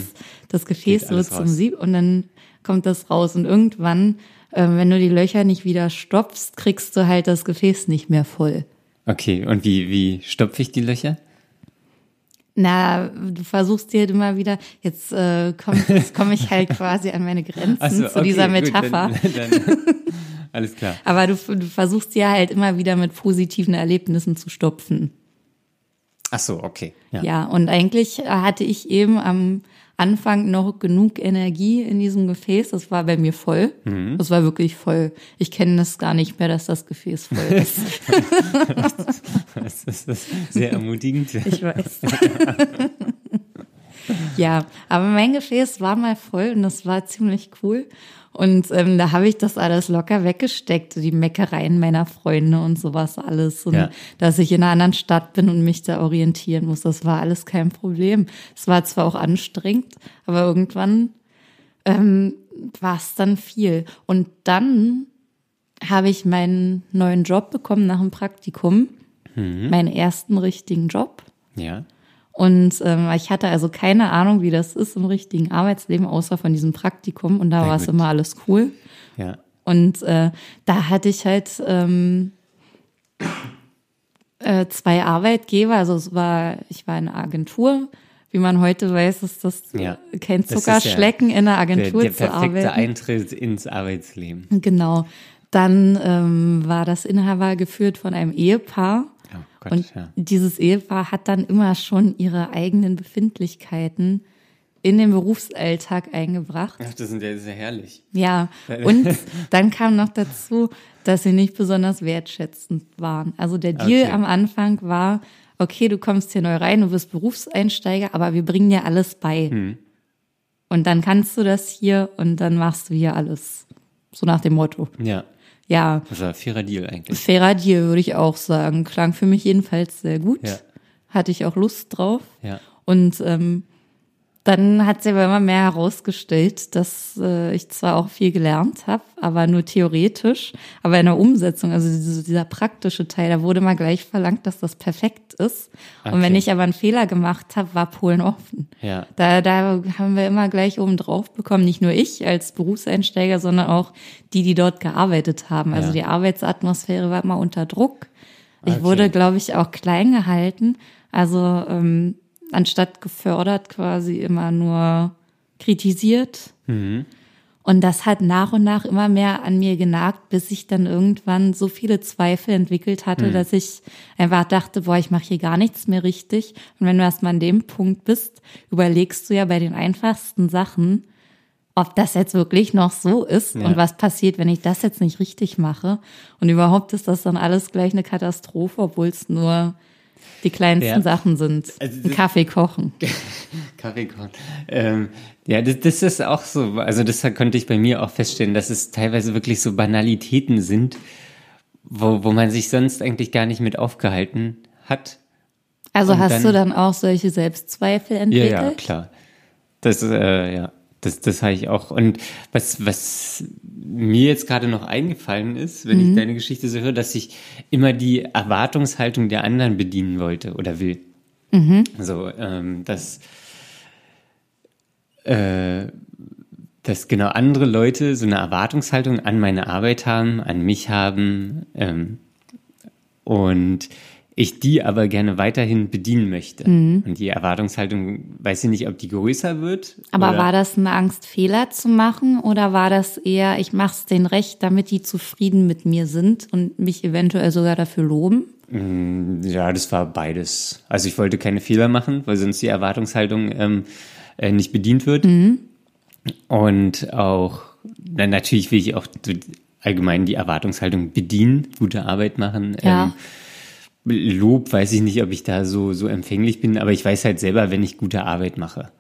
das Gefäß wird zum raus. Sieb und dann kommt das raus. Und irgendwann, äh, wenn du die Löcher nicht wieder stopfst, kriegst du halt das Gefäß nicht mehr voll. Okay, und wie, wie stopfe ich die Löcher? Na, du versuchst dir halt immer wieder, jetzt äh, komme komm ich halt quasi an meine Grenzen so, zu okay, dieser Metapher. Gut, dann, dann, alles klar. Aber du, du versuchst dir halt immer wieder mit positiven Erlebnissen zu stopfen. Ach so, okay. Ja, ja und eigentlich hatte ich eben am Anfang noch genug Energie in diesem Gefäß. Das war bei mir voll. Mhm. Das war wirklich voll. Ich kenne das gar nicht mehr, dass das Gefäß voll ist. das ist sehr ermutigend. Ich weiß. ja, aber mein Gefäß war mal voll und das war ziemlich cool. Und ähm, da habe ich das alles locker weggesteckt, die Meckereien meiner Freunde und sowas alles. Und ja. dass ich in einer anderen Stadt bin und mich da orientieren muss, das war alles kein Problem. Es war zwar auch anstrengend, aber irgendwann ähm, war es dann viel. Und dann habe ich meinen neuen Job bekommen nach dem Praktikum, mhm. meinen ersten richtigen Job. Ja. Und ähm, ich hatte also keine Ahnung, wie das ist im richtigen Arbeitsleben, außer von diesem Praktikum. Und da war es immer alles cool. Ja. Und äh, da hatte ich halt ähm, äh, zwei Arbeitgeber. Also es war, ich war in einer Agentur. Wie man heute weiß, ist das ja, kein Zuckerschlecken ja in einer Agentur der, der zu arbeiten. Der Eintritt ins Arbeitsleben. Genau. Dann ähm, war das Inhaber geführt von einem Ehepaar. Gott, und ja. dieses Ehepaar hat dann immer schon ihre eigenen Befindlichkeiten in den Berufsalltag eingebracht. Ach, das ist ja sehr herrlich. Ja, und dann kam noch dazu, dass sie nicht besonders wertschätzend waren. Also der Deal okay. am Anfang war, okay, du kommst hier neu rein, du bist Berufseinsteiger, aber wir bringen dir alles bei. Hm. Und dann kannst du das hier und dann machst du hier alles. So nach dem Motto. Ja. Ja. Das war ein fairer Deal eigentlich. Fairer Deal, würde ich auch sagen. Klang für mich jedenfalls sehr gut. Ja. Hatte ich auch Lust drauf. Ja. Und ähm, dann hat sich aber immer mehr herausgestellt, dass äh, ich zwar auch viel gelernt habe, aber nur theoretisch, aber in der Umsetzung, also diese, dieser praktische Teil, da wurde mal gleich verlangt, dass das perfekt ist. Okay. Und wenn ich aber einen Fehler gemacht habe, war Polen offen. Ja. Da, da haben wir immer gleich oben drauf bekommen, nicht nur ich als Berufseinsteiger, sondern auch die, die dort gearbeitet haben. Also ja. die Arbeitsatmosphäre war immer unter Druck. Ich okay. wurde, glaube ich, auch klein gehalten. Also ähm, anstatt gefördert quasi immer nur kritisiert. Mhm. Und das hat nach und nach immer mehr an mir genagt, bis ich dann irgendwann so viele Zweifel entwickelt hatte, mhm. dass ich einfach dachte, boah, ich mache hier gar nichts mehr richtig. Und wenn du erstmal an dem Punkt bist, überlegst du ja bei den einfachsten Sachen, ob das jetzt wirklich noch so ist ja. und was passiert, wenn ich das jetzt nicht richtig mache. Und überhaupt ist das dann alles gleich eine Katastrophe, obwohl es nur die kleinsten ja. Sachen sind. Also Kaffee kochen. Kaffee kochen. Ähm, ja, das, das ist auch so. Also das konnte ich bei mir auch feststellen, dass es teilweise wirklich so Banalitäten sind, wo, wo man sich sonst eigentlich gar nicht mit aufgehalten hat. Also Und hast dann, du dann auch solche Selbstzweifel entwickelt? Ja, ja, klar. Das, äh, ja. Das, das habe ich auch. Und was, was mir jetzt gerade noch eingefallen ist, wenn mhm. ich deine Geschichte so höre, dass ich immer die Erwartungshaltung der anderen bedienen wollte oder will. Mhm. So, ähm, dass, äh, dass genau andere Leute so eine Erwartungshaltung an meine Arbeit haben, an mich haben ähm, und ich die aber gerne weiterhin bedienen möchte. Mhm. Und die Erwartungshaltung, weiß ich nicht, ob die größer wird. Aber oder? war das eine Angst, Fehler zu machen oder war das eher, ich mache es denen recht, damit die zufrieden mit mir sind und mich eventuell sogar dafür loben? Mm, ja, das war beides. Also ich wollte keine Fehler machen, weil sonst die Erwartungshaltung ähm, äh, nicht bedient wird. Mhm. Und auch, na, natürlich will ich auch allgemein die Erwartungshaltung bedienen, gute Arbeit machen. Ja. Ähm, Lob weiß ich nicht, ob ich da so, so empfänglich bin, aber ich weiß halt selber, wenn ich gute Arbeit mache.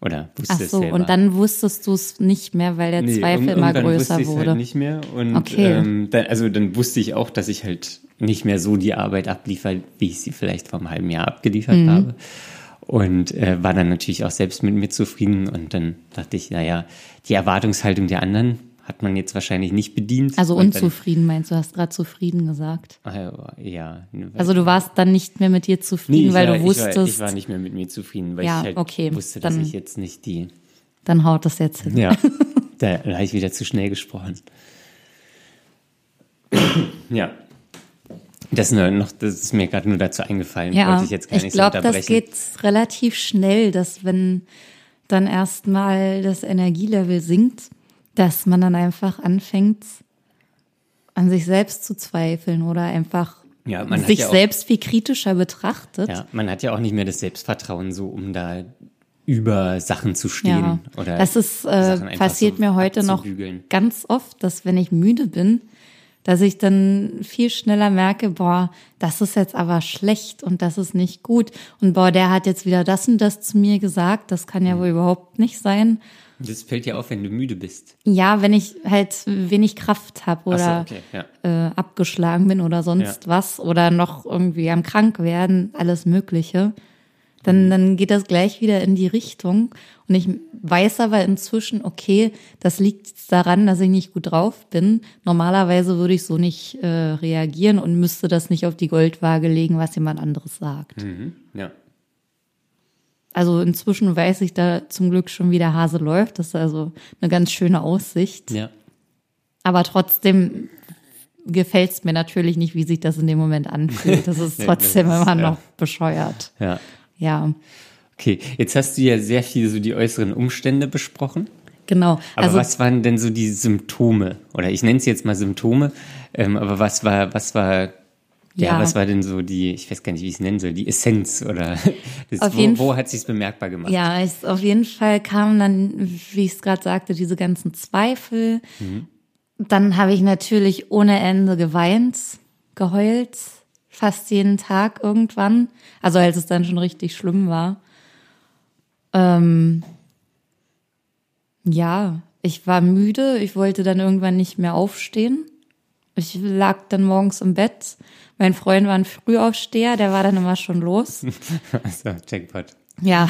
Oder wusste Ach so, es selber. und dann wusstest du es nicht mehr, weil der nee, Zweifel und, immer und größer wusste wurde. Halt nicht mehr. Und okay. ähm, dann, also dann wusste ich auch, dass ich halt nicht mehr so die Arbeit abliefere, wie ich sie vielleicht vor einem halben Jahr abgeliefert mhm. habe. Und äh, war dann natürlich auch selbst mit mir zufrieden. Und dann dachte ich, naja, die Erwartungshaltung der anderen hat man jetzt wahrscheinlich nicht bedient. Also unzufrieden meinst du, hast gerade zufrieden gesagt. Ah, ja. Also du warst dann nicht mehr mit dir zufrieden, nee, weil war, du wusstest. Ich war, ich war, nicht mehr mit mir zufrieden, weil ja, ich halt okay, wusste, dass ich jetzt nicht die. Dann haut das jetzt hin. Ja, da, da habe ich wieder zu schnell gesprochen. ja. Das, noch, das ist mir gerade nur dazu eingefallen. Ja, Wollte ich jetzt gar ich nicht glaube, so das unterbrechen. geht relativ schnell, dass wenn dann erstmal das Energielevel sinkt, dass man dann einfach anfängt, an sich selbst zu zweifeln oder einfach Ja, sich ja auch- selbst viel kritischer betrachtet. Ja, man hat ja auch nicht mehr das Selbstvertrauen, so um da über Sachen zu stehen. Ja, oder das ist äh, passiert so mir heute noch ganz oft, dass wenn ich müde bin, dass ich dann viel schneller merke, boah, das ist jetzt aber schlecht und das ist nicht gut und boah, der hat jetzt wieder das und das zu mir gesagt, das kann ja Mhm. wohl überhaupt nicht sein. Das fällt dir auf, wenn du müde bist. Ja, wenn ich halt wenig Kraft habe Ach so, oder okay, ja. äh, abgeschlagen bin oder sonst Ja. was oder noch irgendwie am krank werden, alles Mögliche, dann, dann geht das gleich wieder in die Richtung. Und ich weiß aber inzwischen, okay, das liegt daran, dass ich nicht gut drauf bin. Normalerweise würde ich so nicht äh, reagieren und müsste das nicht auf die Goldwaage legen, was jemand anderes sagt. Mhm. Ja. Also inzwischen weiß ich da zum Glück schon, wie der Hase läuft. Das ist also eine ganz schöne Aussicht. Ja. Aber trotzdem gefällt es mir natürlich nicht, wie sich das in dem Moment anfühlt. Das ist trotzdem das ist, immer ja. noch bescheuert. Ja. Ja, Okay, jetzt hast du ja sehr viel so die äußeren Umstände besprochen. genau. Aber also was waren denn so die Symptome? Oder ich nenne es jetzt mal Symptome, ähm, aber was war, was war, ja, Ja. was war denn so die, ich weiß gar nicht, wie ich es nennen soll, die Essenz oder das, Auf wo, jeden wo hat sich's bemerkbar gemacht? ja, es, auf jeden Fall kamen dann, wie ich es gerade sagte, diese ganzen Zweifel. Dann habe ich natürlich ohne Ende geweint, geheult, fast jeden Tag irgendwann. Also als es dann schon richtig schlimm war. Ähm, ja, ich war müde, ich wollte dann irgendwann nicht mehr aufstehen. Ich lag dann morgens im Bett. Mein Freund war ein Frühaufsteher, der war dann immer schon los. Also, Jackpot. Ja.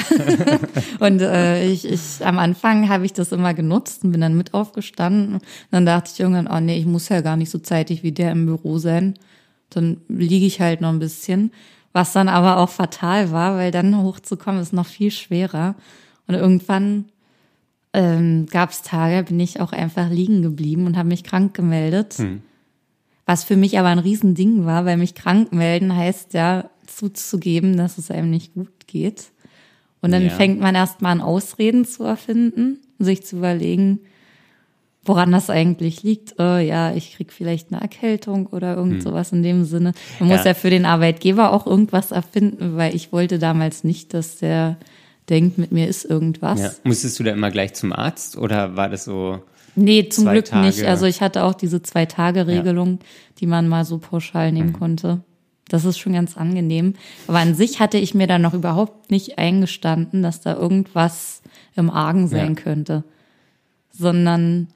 und äh, ich, ich am Anfang habe ich das immer genutzt und bin dann mit aufgestanden. Und dann dachte ich irgendwann, oh nee, ich muss ja gar nicht so zeitig wie der im Büro sein. Dann liege ich halt noch ein bisschen. Was dann aber auch fatal war, weil dann hochzukommen ist noch viel schwerer. Und irgendwann ähm, gab es Tage, bin ich auch einfach liegen geblieben und habe mich krank gemeldet. Was für mich aber ein Riesending war, weil mich krank melden heißt ja zuzugeben, dass es einem nicht gut geht. Und dann Ja. fängt man erstmal an, Ausreden zu erfinden, sich zu überlegen, woran das eigentlich liegt. Äh, ja, ich krieg vielleicht eine Erkältung oder irgend sowas in dem Sinne. Man muss Hm. Ja. ja für den Arbeitgeber auch irgendwas erfinden, weil ich wollte damals nicht, dass der denkt, mit mir ist irgendwas. Ja. Musstest du da immer gleich zum Arzt oder war das so? Nee, zum Glück Tage. nicht. Also ich hatte auch diese Zwei-Tage-Regelung, die man mal so pauschal nehmen Mhm. konnte. Das ist schon ganz angenehm. Aber an sich hatte ich mir da noch überhaupt nicht eingestanden, dass da irgendwas im Argen sein Ja. könnte. Sondern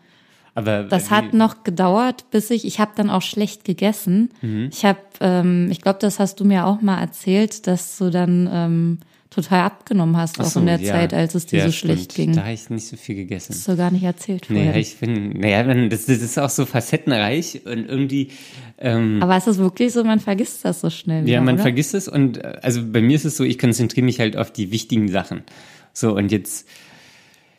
Aber das hat noch gedauert, bis ich, ich habe dann auch schlecht gegessen. Mhm. Ich habe, ähm, ich glaube, das hast du mir auch mal erzählt, dass du dann ähm, total abgenommen hast, Ach auch so, in der ja. Zeit, als es dir Ja, so stimmt. schlecht ging. Da habe ich nicht so viel gegessen. hast du gar nicht erzählt Nee, vorher. ich bin, naja, das, das ist auch so facettenreich und irgendwie, ähm, Aber es ist wirklich so, man vergisst das so schnell. ja, wieder, man oder? vergisst es und äh, also bei mir ist es so, ich konzentriere mich halt auf die wichtigen Sachen. So und jetzt,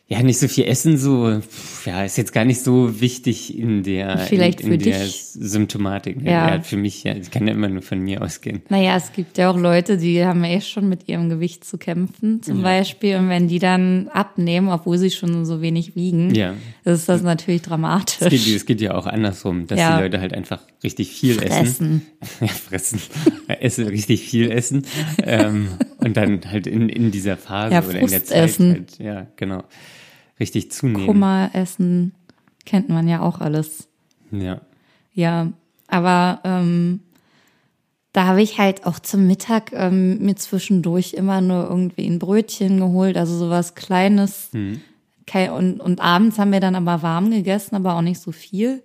ja, nicht so viel essen, so, ja, ist jetzt gar nicht so wichtig in der, Vielleicht in, in für der dich. Symptomatik. Ja. Ja. für mich, ja, ich kann ja immer nur von mir ausgehen. Naja, es gibt ja auch Leute, die haben eh schon mit ihrem Gewicht zu kämpfen, zum Beispiel. Und wenn die dann abnehmen, obwohl sie schon so wenig wiegen, Ja. ist das natürlich Es dramatisch. geht, es geht ja auch andersrum, dass Ja. die Leute halt einfach richtig viel essen. Fressen. Ja, fressen. essen, richtig viel essen. ähm, und dann halt in, in dieser Phase Ja, oder in der Zeit essen. halt, ja, genau. Richtig zunehmen. Kummer essen kennt man ja auch alles. Ja. Ja, aber ähm, da habe ich halt auch zum Mittag ähm, mir zwischendurch immer nur irgendwie ein Brötchen geholt, also sowas Kleines. Kei- Und, und abends haben wir dann aber warm gegessen, aber auch nicht so viel.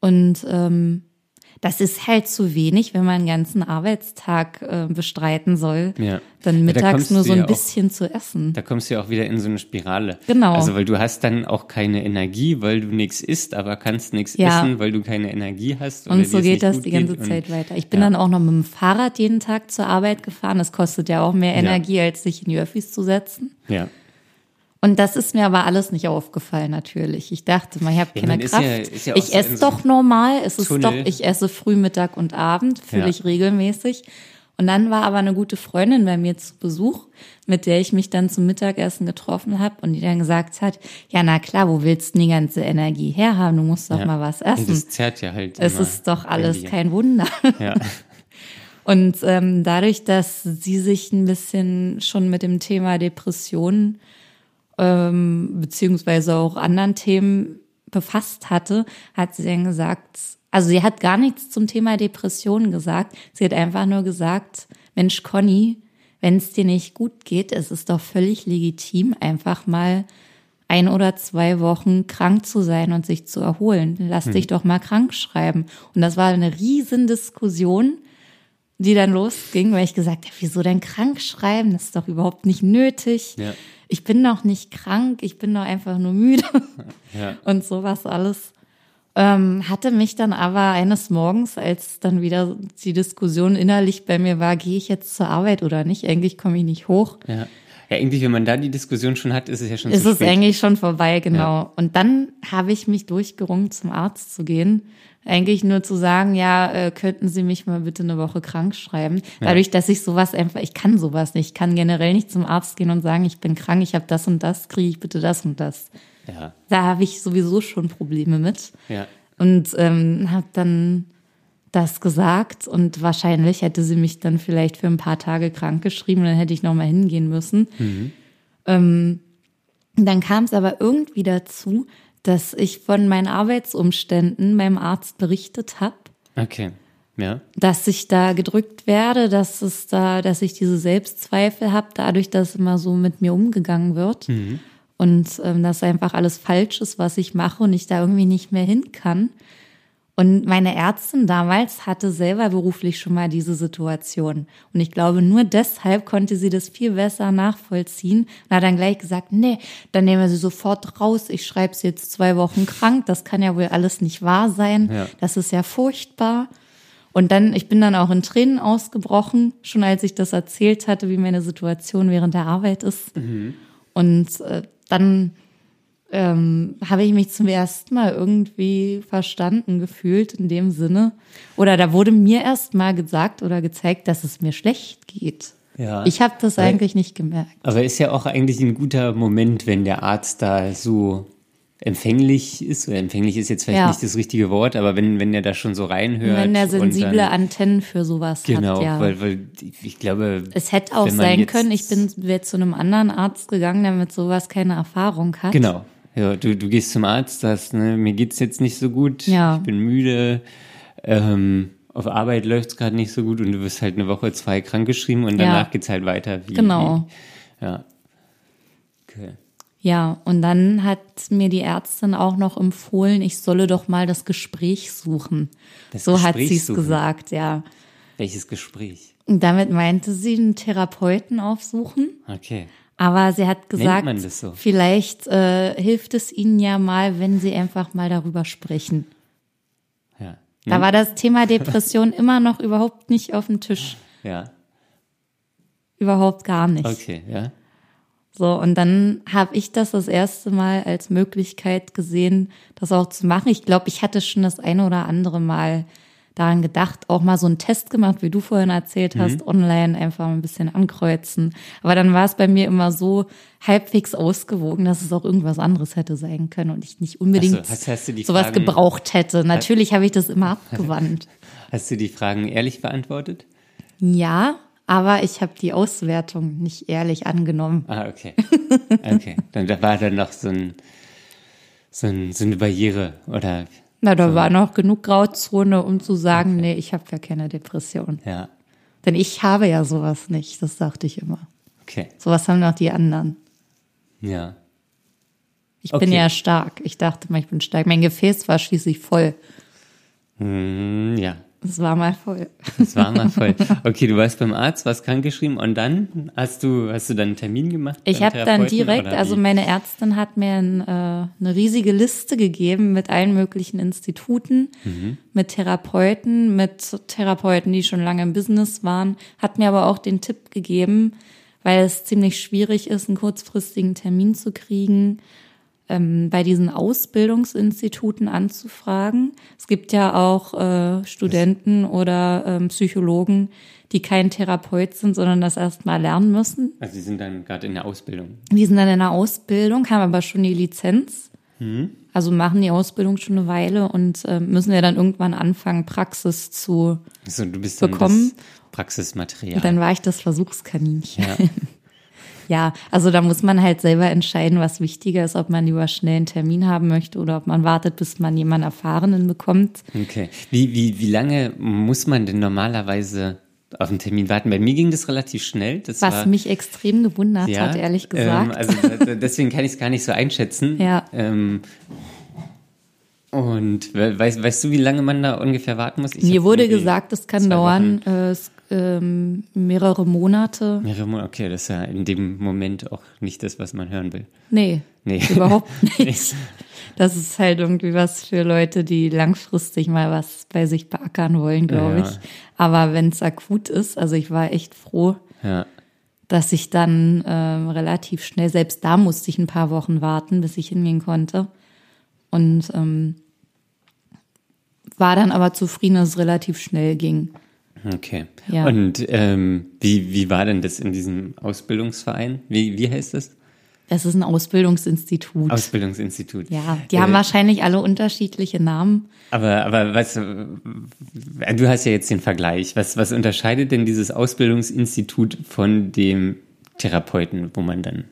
Und ähm, das ist halt zu wenig, wenn man einen ganzen Arbeitstag äh, bestreiten soll, Ja. dann Ja, da mittags nur so ein ja auch- bisschen zu essen. Da kommst du ja auch wieder in so eine Spirale. Genau. Also, weil du hast dann auch keine Energie, weil du nichts isst, aber kannst nichts essen, weil du keine Energie hast. Und so geht das die ganze geht. Zeit Und, weiter. Ich bin dann auch noch mit dem Fahrrad jeden Tag zur Arbeit gefahren. Das kostet ja auch mehr. Energie, als sich in die Öffis zu setzen. Ja. Und das ist mir aber alles nicht aufgefallen, natürlich. Ich dachte mal, ich habe Ja, keine man ist Kraft. ja- ist ja ich esse so doch normal. Es ist Tunnel. doch, ich esse früh, Mittag und Abend, fühle ich regelmäßig. Und dann war aber eine gute Freundin bei mir zu Besuch, mit der ich mich dann zum Mittagessen getroffen habe und die dann gesagt hat, ja, na klar, wo willst du die ganze Energie herhaben? Du musst doch mal was Und essen. das zerrt ja halt. Es ist doch alles irgendwie. kein Wunder. Ja. Und ähm, dadurch, dass sie sich ein bisschen schon mit dem Thema Depressionen ähm, beziehungsweise auch anderen Themen befasst hatte, hat sie dann gesagt, also sie hat gar nichts zum Thema Depressionen gesagt. Sie hat einfach nur gesagt, Mensch, Conny, wenn es dir nicht gut geht, es ist doch völlig legitim, einfach mal ein oder zwei Wochen krank zu sein und sich zu erholen. Lass dich doch mal krank schreiben. Und das war eine riesen Diskussion, die dann losging, weil ich gesagt habe, wieso denn krank schreiben? Das ist doch überhaupt nicht nötig. Ja. Ich bin doch nicht krank, ich bin doch einfach nur müde Ja. und sowas alles. Ähm, hatte mich dann aber eines Morgens, als dann wieder die Diskussion innerlich bei mir war, gehe ich jetzt zur Arbeit oder nicht? Eigentlich komme ich nicht hoch. Ja. Ja, eigentlich, wenn man da die Diskussion schon hat, ist es ja schon ist zu es spät. eigentlich schon vorbei, genau. Ja. Und dann habe ich mich durchgerungen, zum Arzt zu gehen. Eigentlich nur zu sagen, ja, äh, könnten Sie mich mal bitte eine Woche krank schreiben. Dadurch, dass ich sowas einfach, ich kann sowas nicht. Ich kann generell nicht zum Arzt gehen und sagen, ich bin krank, ich habe das und das, kriege ich bitte das und das. Ja. Da habe ich sowieso schon Probleme mit. Ja. Und ähm, habe dann das gesagt und wahrscheinlich hätte sie mich dann vielleicht für ein paar Tage krank geschrieben, dann hätte ich noch mal hingehen müssen. Ähm, dann kam es aber irgendwie dazu, dass ich von meinen Arbeitsumständen meinem Arzt berichtet habe, Okay. Ja. dass ich da gedrückt werde, dass es da, dass ich diese Selbstzweifel habe, dadurch, dass immer so mit mir umgegangen wird und ähm, dass einfach alles falsch ist, was ich mache und ich da irgendwie nicht mehr hin kann. Und meine Ärztin damals hatte selber beruflich schon mal diese Situation. Und ich glaube, nur deshalb konnte sie das viel besser nachvollziehen und hat dann gleich gesagt, nee, dann nehmen wir sie sofort raus. Ich schreibe sie jetzt zwei Wochen krank. Das kann ja wohl alles nicht wahr sein. Ja. Das ist ja furchtbar. Und dann, ich bin dann auch in Tränen ausgebrochen, schon als ich das erzählt hatte, wie meine Situation während der Arbeit ist. Und äh, dann ähm, habe ich mich zum ersten Mal irgendwie verstanden gefühlt in dem Sinne. Oder da wurde mir erst mal gesagt oder gezeigt, dass es mir schlecht geht. Ja. Ich habe das eigentlich nicht gemerkt. Aber ist ja auch eigentlich ein guter Moment, wenn der Arzt da so empfänglich ist. Oder empfänglich ist jetzt vielleicht Ja. nicht das richtige Wort, aber wenn, wenn der da schon so reinhört. Wenn der und sensible dann, Antennen für sowas Genau, hat, ja. weil, weil ich glaube. es hätte auch sein können, ich bin wäre zu einem anderen Arzt gegangen, der mit sowas keine Erfahrung hat. Genau. Ja, du, du gehst zum Arzt, sagst, ne, mir geht's jetzt nicht so gut, Ja. ich bin müde, ähm, auf Arbeit läuft's gerade nicht so gut und du wirst halt eine Woche, zwei krankgeschrieben und Ja. danach geht's halt weiter. Wie, Genau. Wie, ja. Okay. Ja, und dann hat mir die Ärztin auch noch empfohlen, ich solle doch mal das Gespräch suchen. Das so hat Gespräch sie es gesagt, ja. Welches Gespräch? Und damit meinte sie einen Therapeuten aufsuchen. Okay. Aber sie hat gesagt, so? vielleicht äh, hilft es ihnen ja mal, wenn sie einfach mal darüber sprechen. Ja. Da war das Thema Depression immer noch überhaupt nicht auf dem Tisch. Ja. Überhaupt gar nicht. Okay, ja. So, und dann habe ich das das erste Mal als Möglichkeit gesehen, das auch zu machen. Ich glaube, ich hatte schon das eine oder andere Mal daran gedacht, auch mal so einen Test gemacht, wie du vorhin erzählt hast, online einfach mal ein bisschen ankreuzen. Aber dann war es bei mir immer so halbwegs ausgewogen, dass es auch irgendwas anderes hätte sein können und ich nicht unbedingt so, hast- hast sowas Fragen- gebraucht hätte. Natürlich habe ich das immer abgewandt. Hast du die Fragen ehrlich beantwortet? Ja, aber ich habe die Auswertung nicht ehrlich angenommen. Ah, okay. Okay. Dann da war dann noch so ein, so, ein, so eine Barriere oder Na, da war noch genug Grauzone, um zu sagen, nee, ich habe ja keine Depression. ja. Denn ich habe ja sowas nicht, das dachte ich immer. Okay. Sowas haben noch die anderen. Ja. Ich bin Okay. ja stark. Ich dachte mal, ich bin stark. Mein Gefäß war schließlich voll. Hm, ja. Es war mal voll. Das war mal voll. Okay, du warst beim Arzt, warst krankgeschrieben und dann hast du, hast du dann einen Termin gemacht? Ich habe dann direkt, also meine Ärztin hat mir ein, äh, eine riesige Liste gegeben mit allen möglichen Instituten, Mhm. mit Therapeuten, mit Therapeuten, die schon lange im Business waren, hat mir aber auch den Tipp gegeben, weil es ziemlich schwierig ist, einen kurzfristigen Termin zu kriegen, ähm, bei diesen Ausbildungsinstituten anzufragen. Es gibt ja auch äh, Studenten oder ähm, Psychologen, die kein Therapeut sind, sondern das erst mal lernen müssen. Also die sind dann gerade in der Ausbildung. Die sind dann in der Ausbildung, haben aber schon die Lizenz. Mhm. Also machen die Ausbildung schon eine Weile und äh, müssen ja dann irgendwann anfangen, Praxis zu also du bist bekommen. Das Praxismaterial. Und dann war ich das Versuchskaninchen. Ja. ja, also da muss man halt selber entscheiden, was wichtiger ist, ob man lieber schnell einen Termin haben möchte oder ob man wartet, bis man jemanden Erfahrenen bekommt. Okay. Wie, wie, wie lange muss man denn normalerweise auf einen Termin warten. Bei mir ging das relativ schnell. Das Was war, mich extrem gewundert ja, hat, ehrlich gesagt. Ähm, also deswegen kann ich es gar nicht so einschätzen. Ja. Ähm, und weißt, weißt du, wie lange man da ungefähr warten muss? Ich Mir wurde gesagt, es kann dauern äh, ähm, mehrere Monate. Mehrere Monate, okay, das ist ja in dem Moment auch nicht das, was man hören will. Nee, nee. überhaupt nicht. Das ist halt irgendwie was für Leute, die langfristig mal was bei sich beackern wollen, glaube ja. ich. Aber wenn es akut ist, also ich war echt froh, ja. dass ich dann ähm, relativ schnell, selbst da musste ich ein paar Wochen warten, bis ich hingehen konnte. Und ähm, war dann aber zufrieden, dass es relativ schnell ging. Okay. Ja. Und ähm, wie, wie war denn das in diesem Ausbildungsverein? Wie, wie heißt das? Das ist ein Ausbildungsinstitut. Ausbildungsinstitut. Ja, die äh, haben wahrscheinlich alle unterschiedliche Namen. Aber, aber was, du hast ja jetzt den Vergleich. Was, was unterscheidet denn dieses Ausbildungsinstitut von dem Therapeuten, wo man dann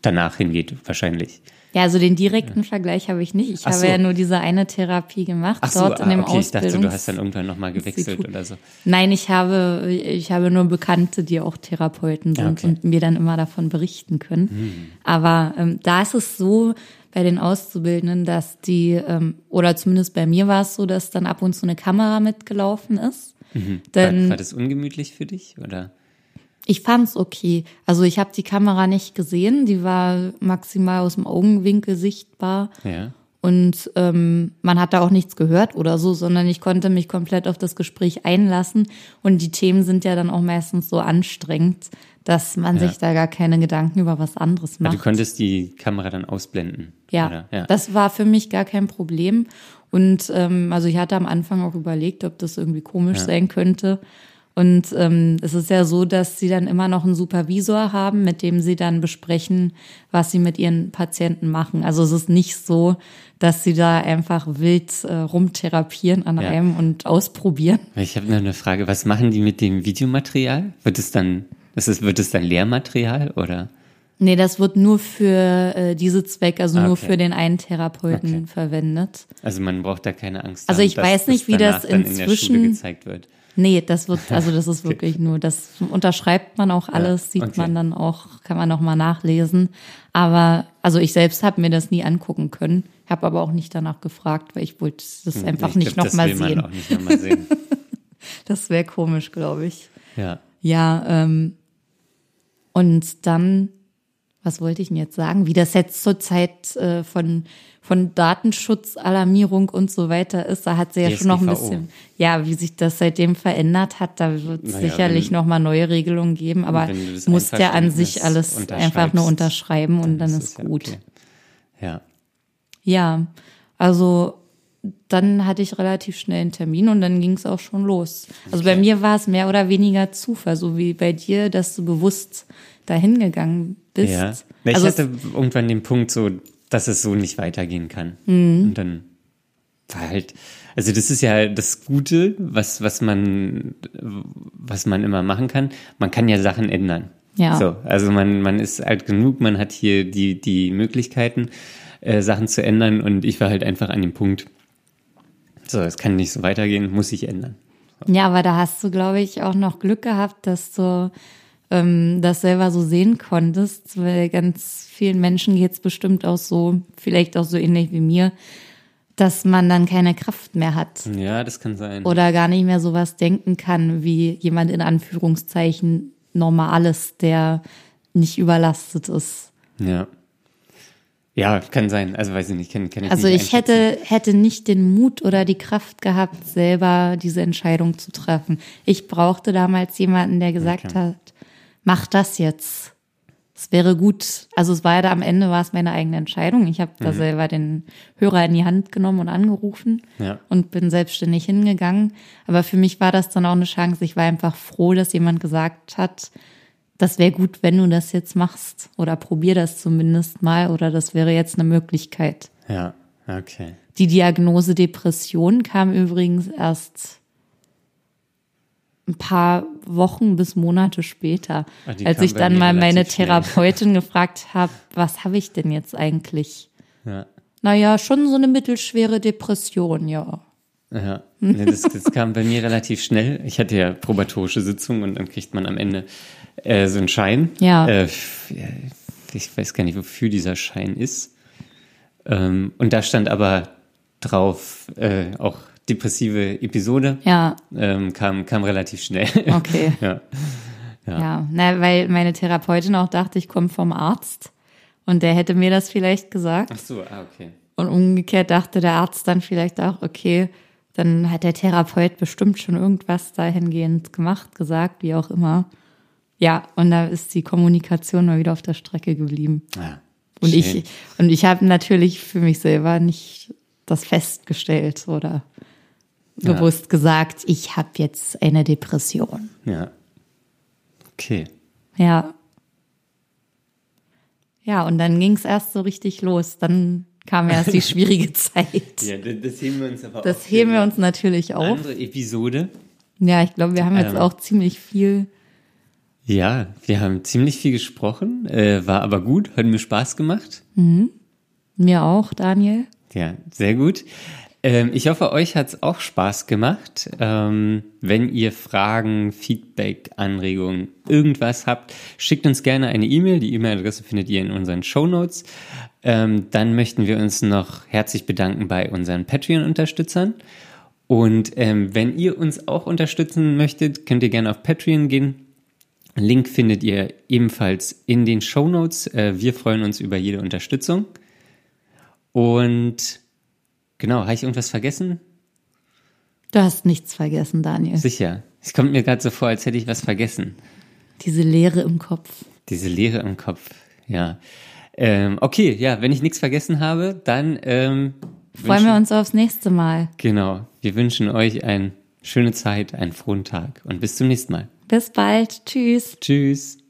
danach hingeht, wahrscheinlich? Ja, also den direkten ja. Vergleich habe ich nicht. Ich Ach habe so. ja nur diese eine Therapie gemacht Ach dort so, in dem ah, okay. Ich dachte, du hast dann irgendwann nochmal gewechselt Institut. oder so. Nein, ich habe, ich habe nur Bekannte, die auch Therapeuten sind okay. und mir dann immer davon berichten können. Hm. Aber ähm, da ist es so bei den Auszubildenden, dass die, ähm, oder zumindest bei mir war es so, dass dann ab und zu eine Kamera mitgelaufen ist. Mhm. Denn, war, war das ungemütlich für dich oder? Ich fand's okay. Also ich habe die Kamera nicht gesehen, die war maximal aus dem Augenwinkel sichtbar. Ja. Und ähm, man hat da auch nichts gehört oder so, sondern ich konnte mich komplett auf das Gespräch einlassen. Und die Themen sind ja dann auch meistens so anstrengend, dass man ja. sich da gar keine Gedanken über was anderes macht. du konntest die Kamera dann ausblenden. Ja, ja, das war für mich gar kein Problem. Und ähm, also ich hatte am Anfang auch überlegt, ob das irgendwie komisch sein könnte. Und ähm, es ist ja so, dass sie dann immer noch einen Supervisor haben, mit dem sie dann besprechen, was sie mit ihren Patienten machen. Also es ist nicht so, dass sie da einfach wild äh, rumtherapieren an ja. einem und ausprobieren. Ich habe noch eine Frage. Was machen die mit dem Videomaterial? Wird es dann, ist es, wird es dann Lehrmaterial oder? Nee, das wird nur für äh, diese Zwecke, also okay. nur für den einen Therapeuten okay. verwendet. Also man braucht da keine Angst. Also ich weiß nicht, wie das inzwischen in gezeigt wird. Nee, das wird, also das ist wirklich nur, das unterschreibt man auch alles, sieht okay. man dann auch, kann man noch mal nachlesen. Aber, also ich selbst habe mir das nie angucken können, habe aber auch nicht danach gefragt, weil ich wollte das hm, einfach ich nicht glaub, noch mal sehen. Noch mal sehen. das wäre komisch, glaube ich. Ja. Ja, ähm, und dann was wollte ich denn jetzt sagen, wie das jetzt zurzeit äh, von, von Datenschutzalarmierung und so weiter ist, da hat sie ja DSGVO. schon noch ein bisschen, ja, wie sich das seitdem verändert hat, da wird es naja, sicherlich noch mal neue Regelungen geben, aber du musst ja an sich alles einfach nur unterschreiben und dann, dann ist, ist gut. Ja, okay. ja. Ja, also dann hatte ich relativ schnell einen Termin und dann ging es auch schon los. Also okay. bei mir war es mehr oder weniger Zufall, so wie bei dir, dass du bewusst dahin gegangen bist. Ja. Ich also hatte irgendwann den Punkt so, dass es so nicht weitergehen kann. Mhm. Und dann war halt, also das ist ja das Gute, was, was man, was man immer machen kann. Man kann ja Sachen ändern. Ja. So, also man, man ist alt genug, man hat hier die, die Möglichkeiten, äh, Sachen zu ändern und ich war halt einfach an dem Punkt, so, es kann nicht so weitergehen, muss ich ändern. So. Ja, aber da hast du, glaube ich, auch noch Glück gehabt, dass du ähm, das selber so sehen konntest, weil ganz vielen Menschen geht es bestimmt auch so, vielleicht auch so ähnlich wie mir, dass man dann keine Kraft mehr hat. Ja, das kann sein. Oder gar nicht mehr sowas denken kann, wie jemand in Anführungszeichen Normales, der nicht überlastet ist. Ja. Ja, kann sein. Also weiß ich nicht, kann, kann ich Also nicht ich hätte, hätte nicht den Mut oder die Kraft gehabt, selber diese Entscheidung zu treffen. Ich brauchte damals jemanden, der gesagt okay. hat, mach das jetzt. Es wäre gut. Also es war ja da am Ende war es meine eigene Entscheidung. Ich habe da Mhm. selber den Hörer in die Hand genommen und angerufen Ja. und bin selbstständig hingegangen. Aber für mich war das dann auch eine Chance. Ich war einfach froh, dass jemand gesagt hat, das wäre gut, wenn du das jetzt machst. Oder probier das zumindest mal. Oder das wäre jetzt eine Möglichkeit. Ja, okay. Die Diagnose Depression kam übrigens erst ein paar Wochen bis Monate später, die als ich dann mal meine relativ schnell. Therapeutin gefragt habe, was habe ich denn jetzt eigentlich? Ja. Naja, schon so eine mittelschwere Depression, ja. Ja, das, das kam bei mir relativ schnell. Ich hatte ja probatorische Sitzungen und dann kriegt man am Ende äh, so einen Schein. Ja. Äh, ich weiß gar nicht, wofür dieser Schein ist. Ähm, und da stand aber drauf äh, auch depressive Episode. Ja, Ähm, kam, kam relativ schnell. okay. ja. Ja, na, weil meine Therapeutin auch dachte, ich komme vom Arzt und der hätte mir das vielleicht gesagt. Ach so, ah, okay. Und umgekehrt dachte der Arzt dann vielleicht auch, okay, dann hat der Therapeut bestimmt schon irgendwas dahingehend gemacht, gesagt, wie auch immer. Ja, und da ist die Kommunikation mal wieder auf der Strecke geblieben. Ah, Und schön. ich, und ich habe natürlich für mich selber nicht das festgestellt oder Ja. bewusst gesagt, ich habe jetzt eine Depression. Ja. Okay. Ja. Ja, und dann ging es erst so richtig los. Dann kam erst die schwierige Zeit. Ja, das, heben wir uns aber Das auf heben wir uns natürlich auf. Andere Episode. Ja, ich glaube, wir haben jetzt Ähm. auch ziemlich viel. Ja, wir haben ziemlich viel gesprochen, äh, war aber gut, hat mir Spaß gemacht. Mir auch, Daniel. Ja, sehr gut. Ähm, ich hoffe, euch hat's auch Spaß gemacht. Ähm, wenn ihr Fragen, Feedback, Anregungen, irgendwas habt, schickt uns gerne eine E-Mail. Die E-Mail-Adresse findet ihr in unseren Show Notes. Ähm, dann möchten wir uns noch herzlich bedanken bei unseren Patreon-Unterstützern. Und ähm, wenn ihr uns auch unterstützen möchtet, könnt ihr gerne auf Patreon gehen. Link findet ihr ebenfalls in den Show Notes. Äh, wir freuen uns über jede Unterstützung. Und genau, habe ich irgendwas vergessen? Du hast nichts vergessen, Daniel. Sicher. Es kommt mir gerade so vor, als hätte ich was vergessen. Diese Leere im Kopf. Diese Leere im Kopf. Ja. Ähm, okay, ja, wenn ich nichts vergessen habe, dann ähm, Freuen wir uns aufs nächste Mal. Genau. Wir wünschen euch eine schöne Zeit, einen frohen Tag und bis zum nächsten Mal. Bis bald. Tschüss. Tschüss.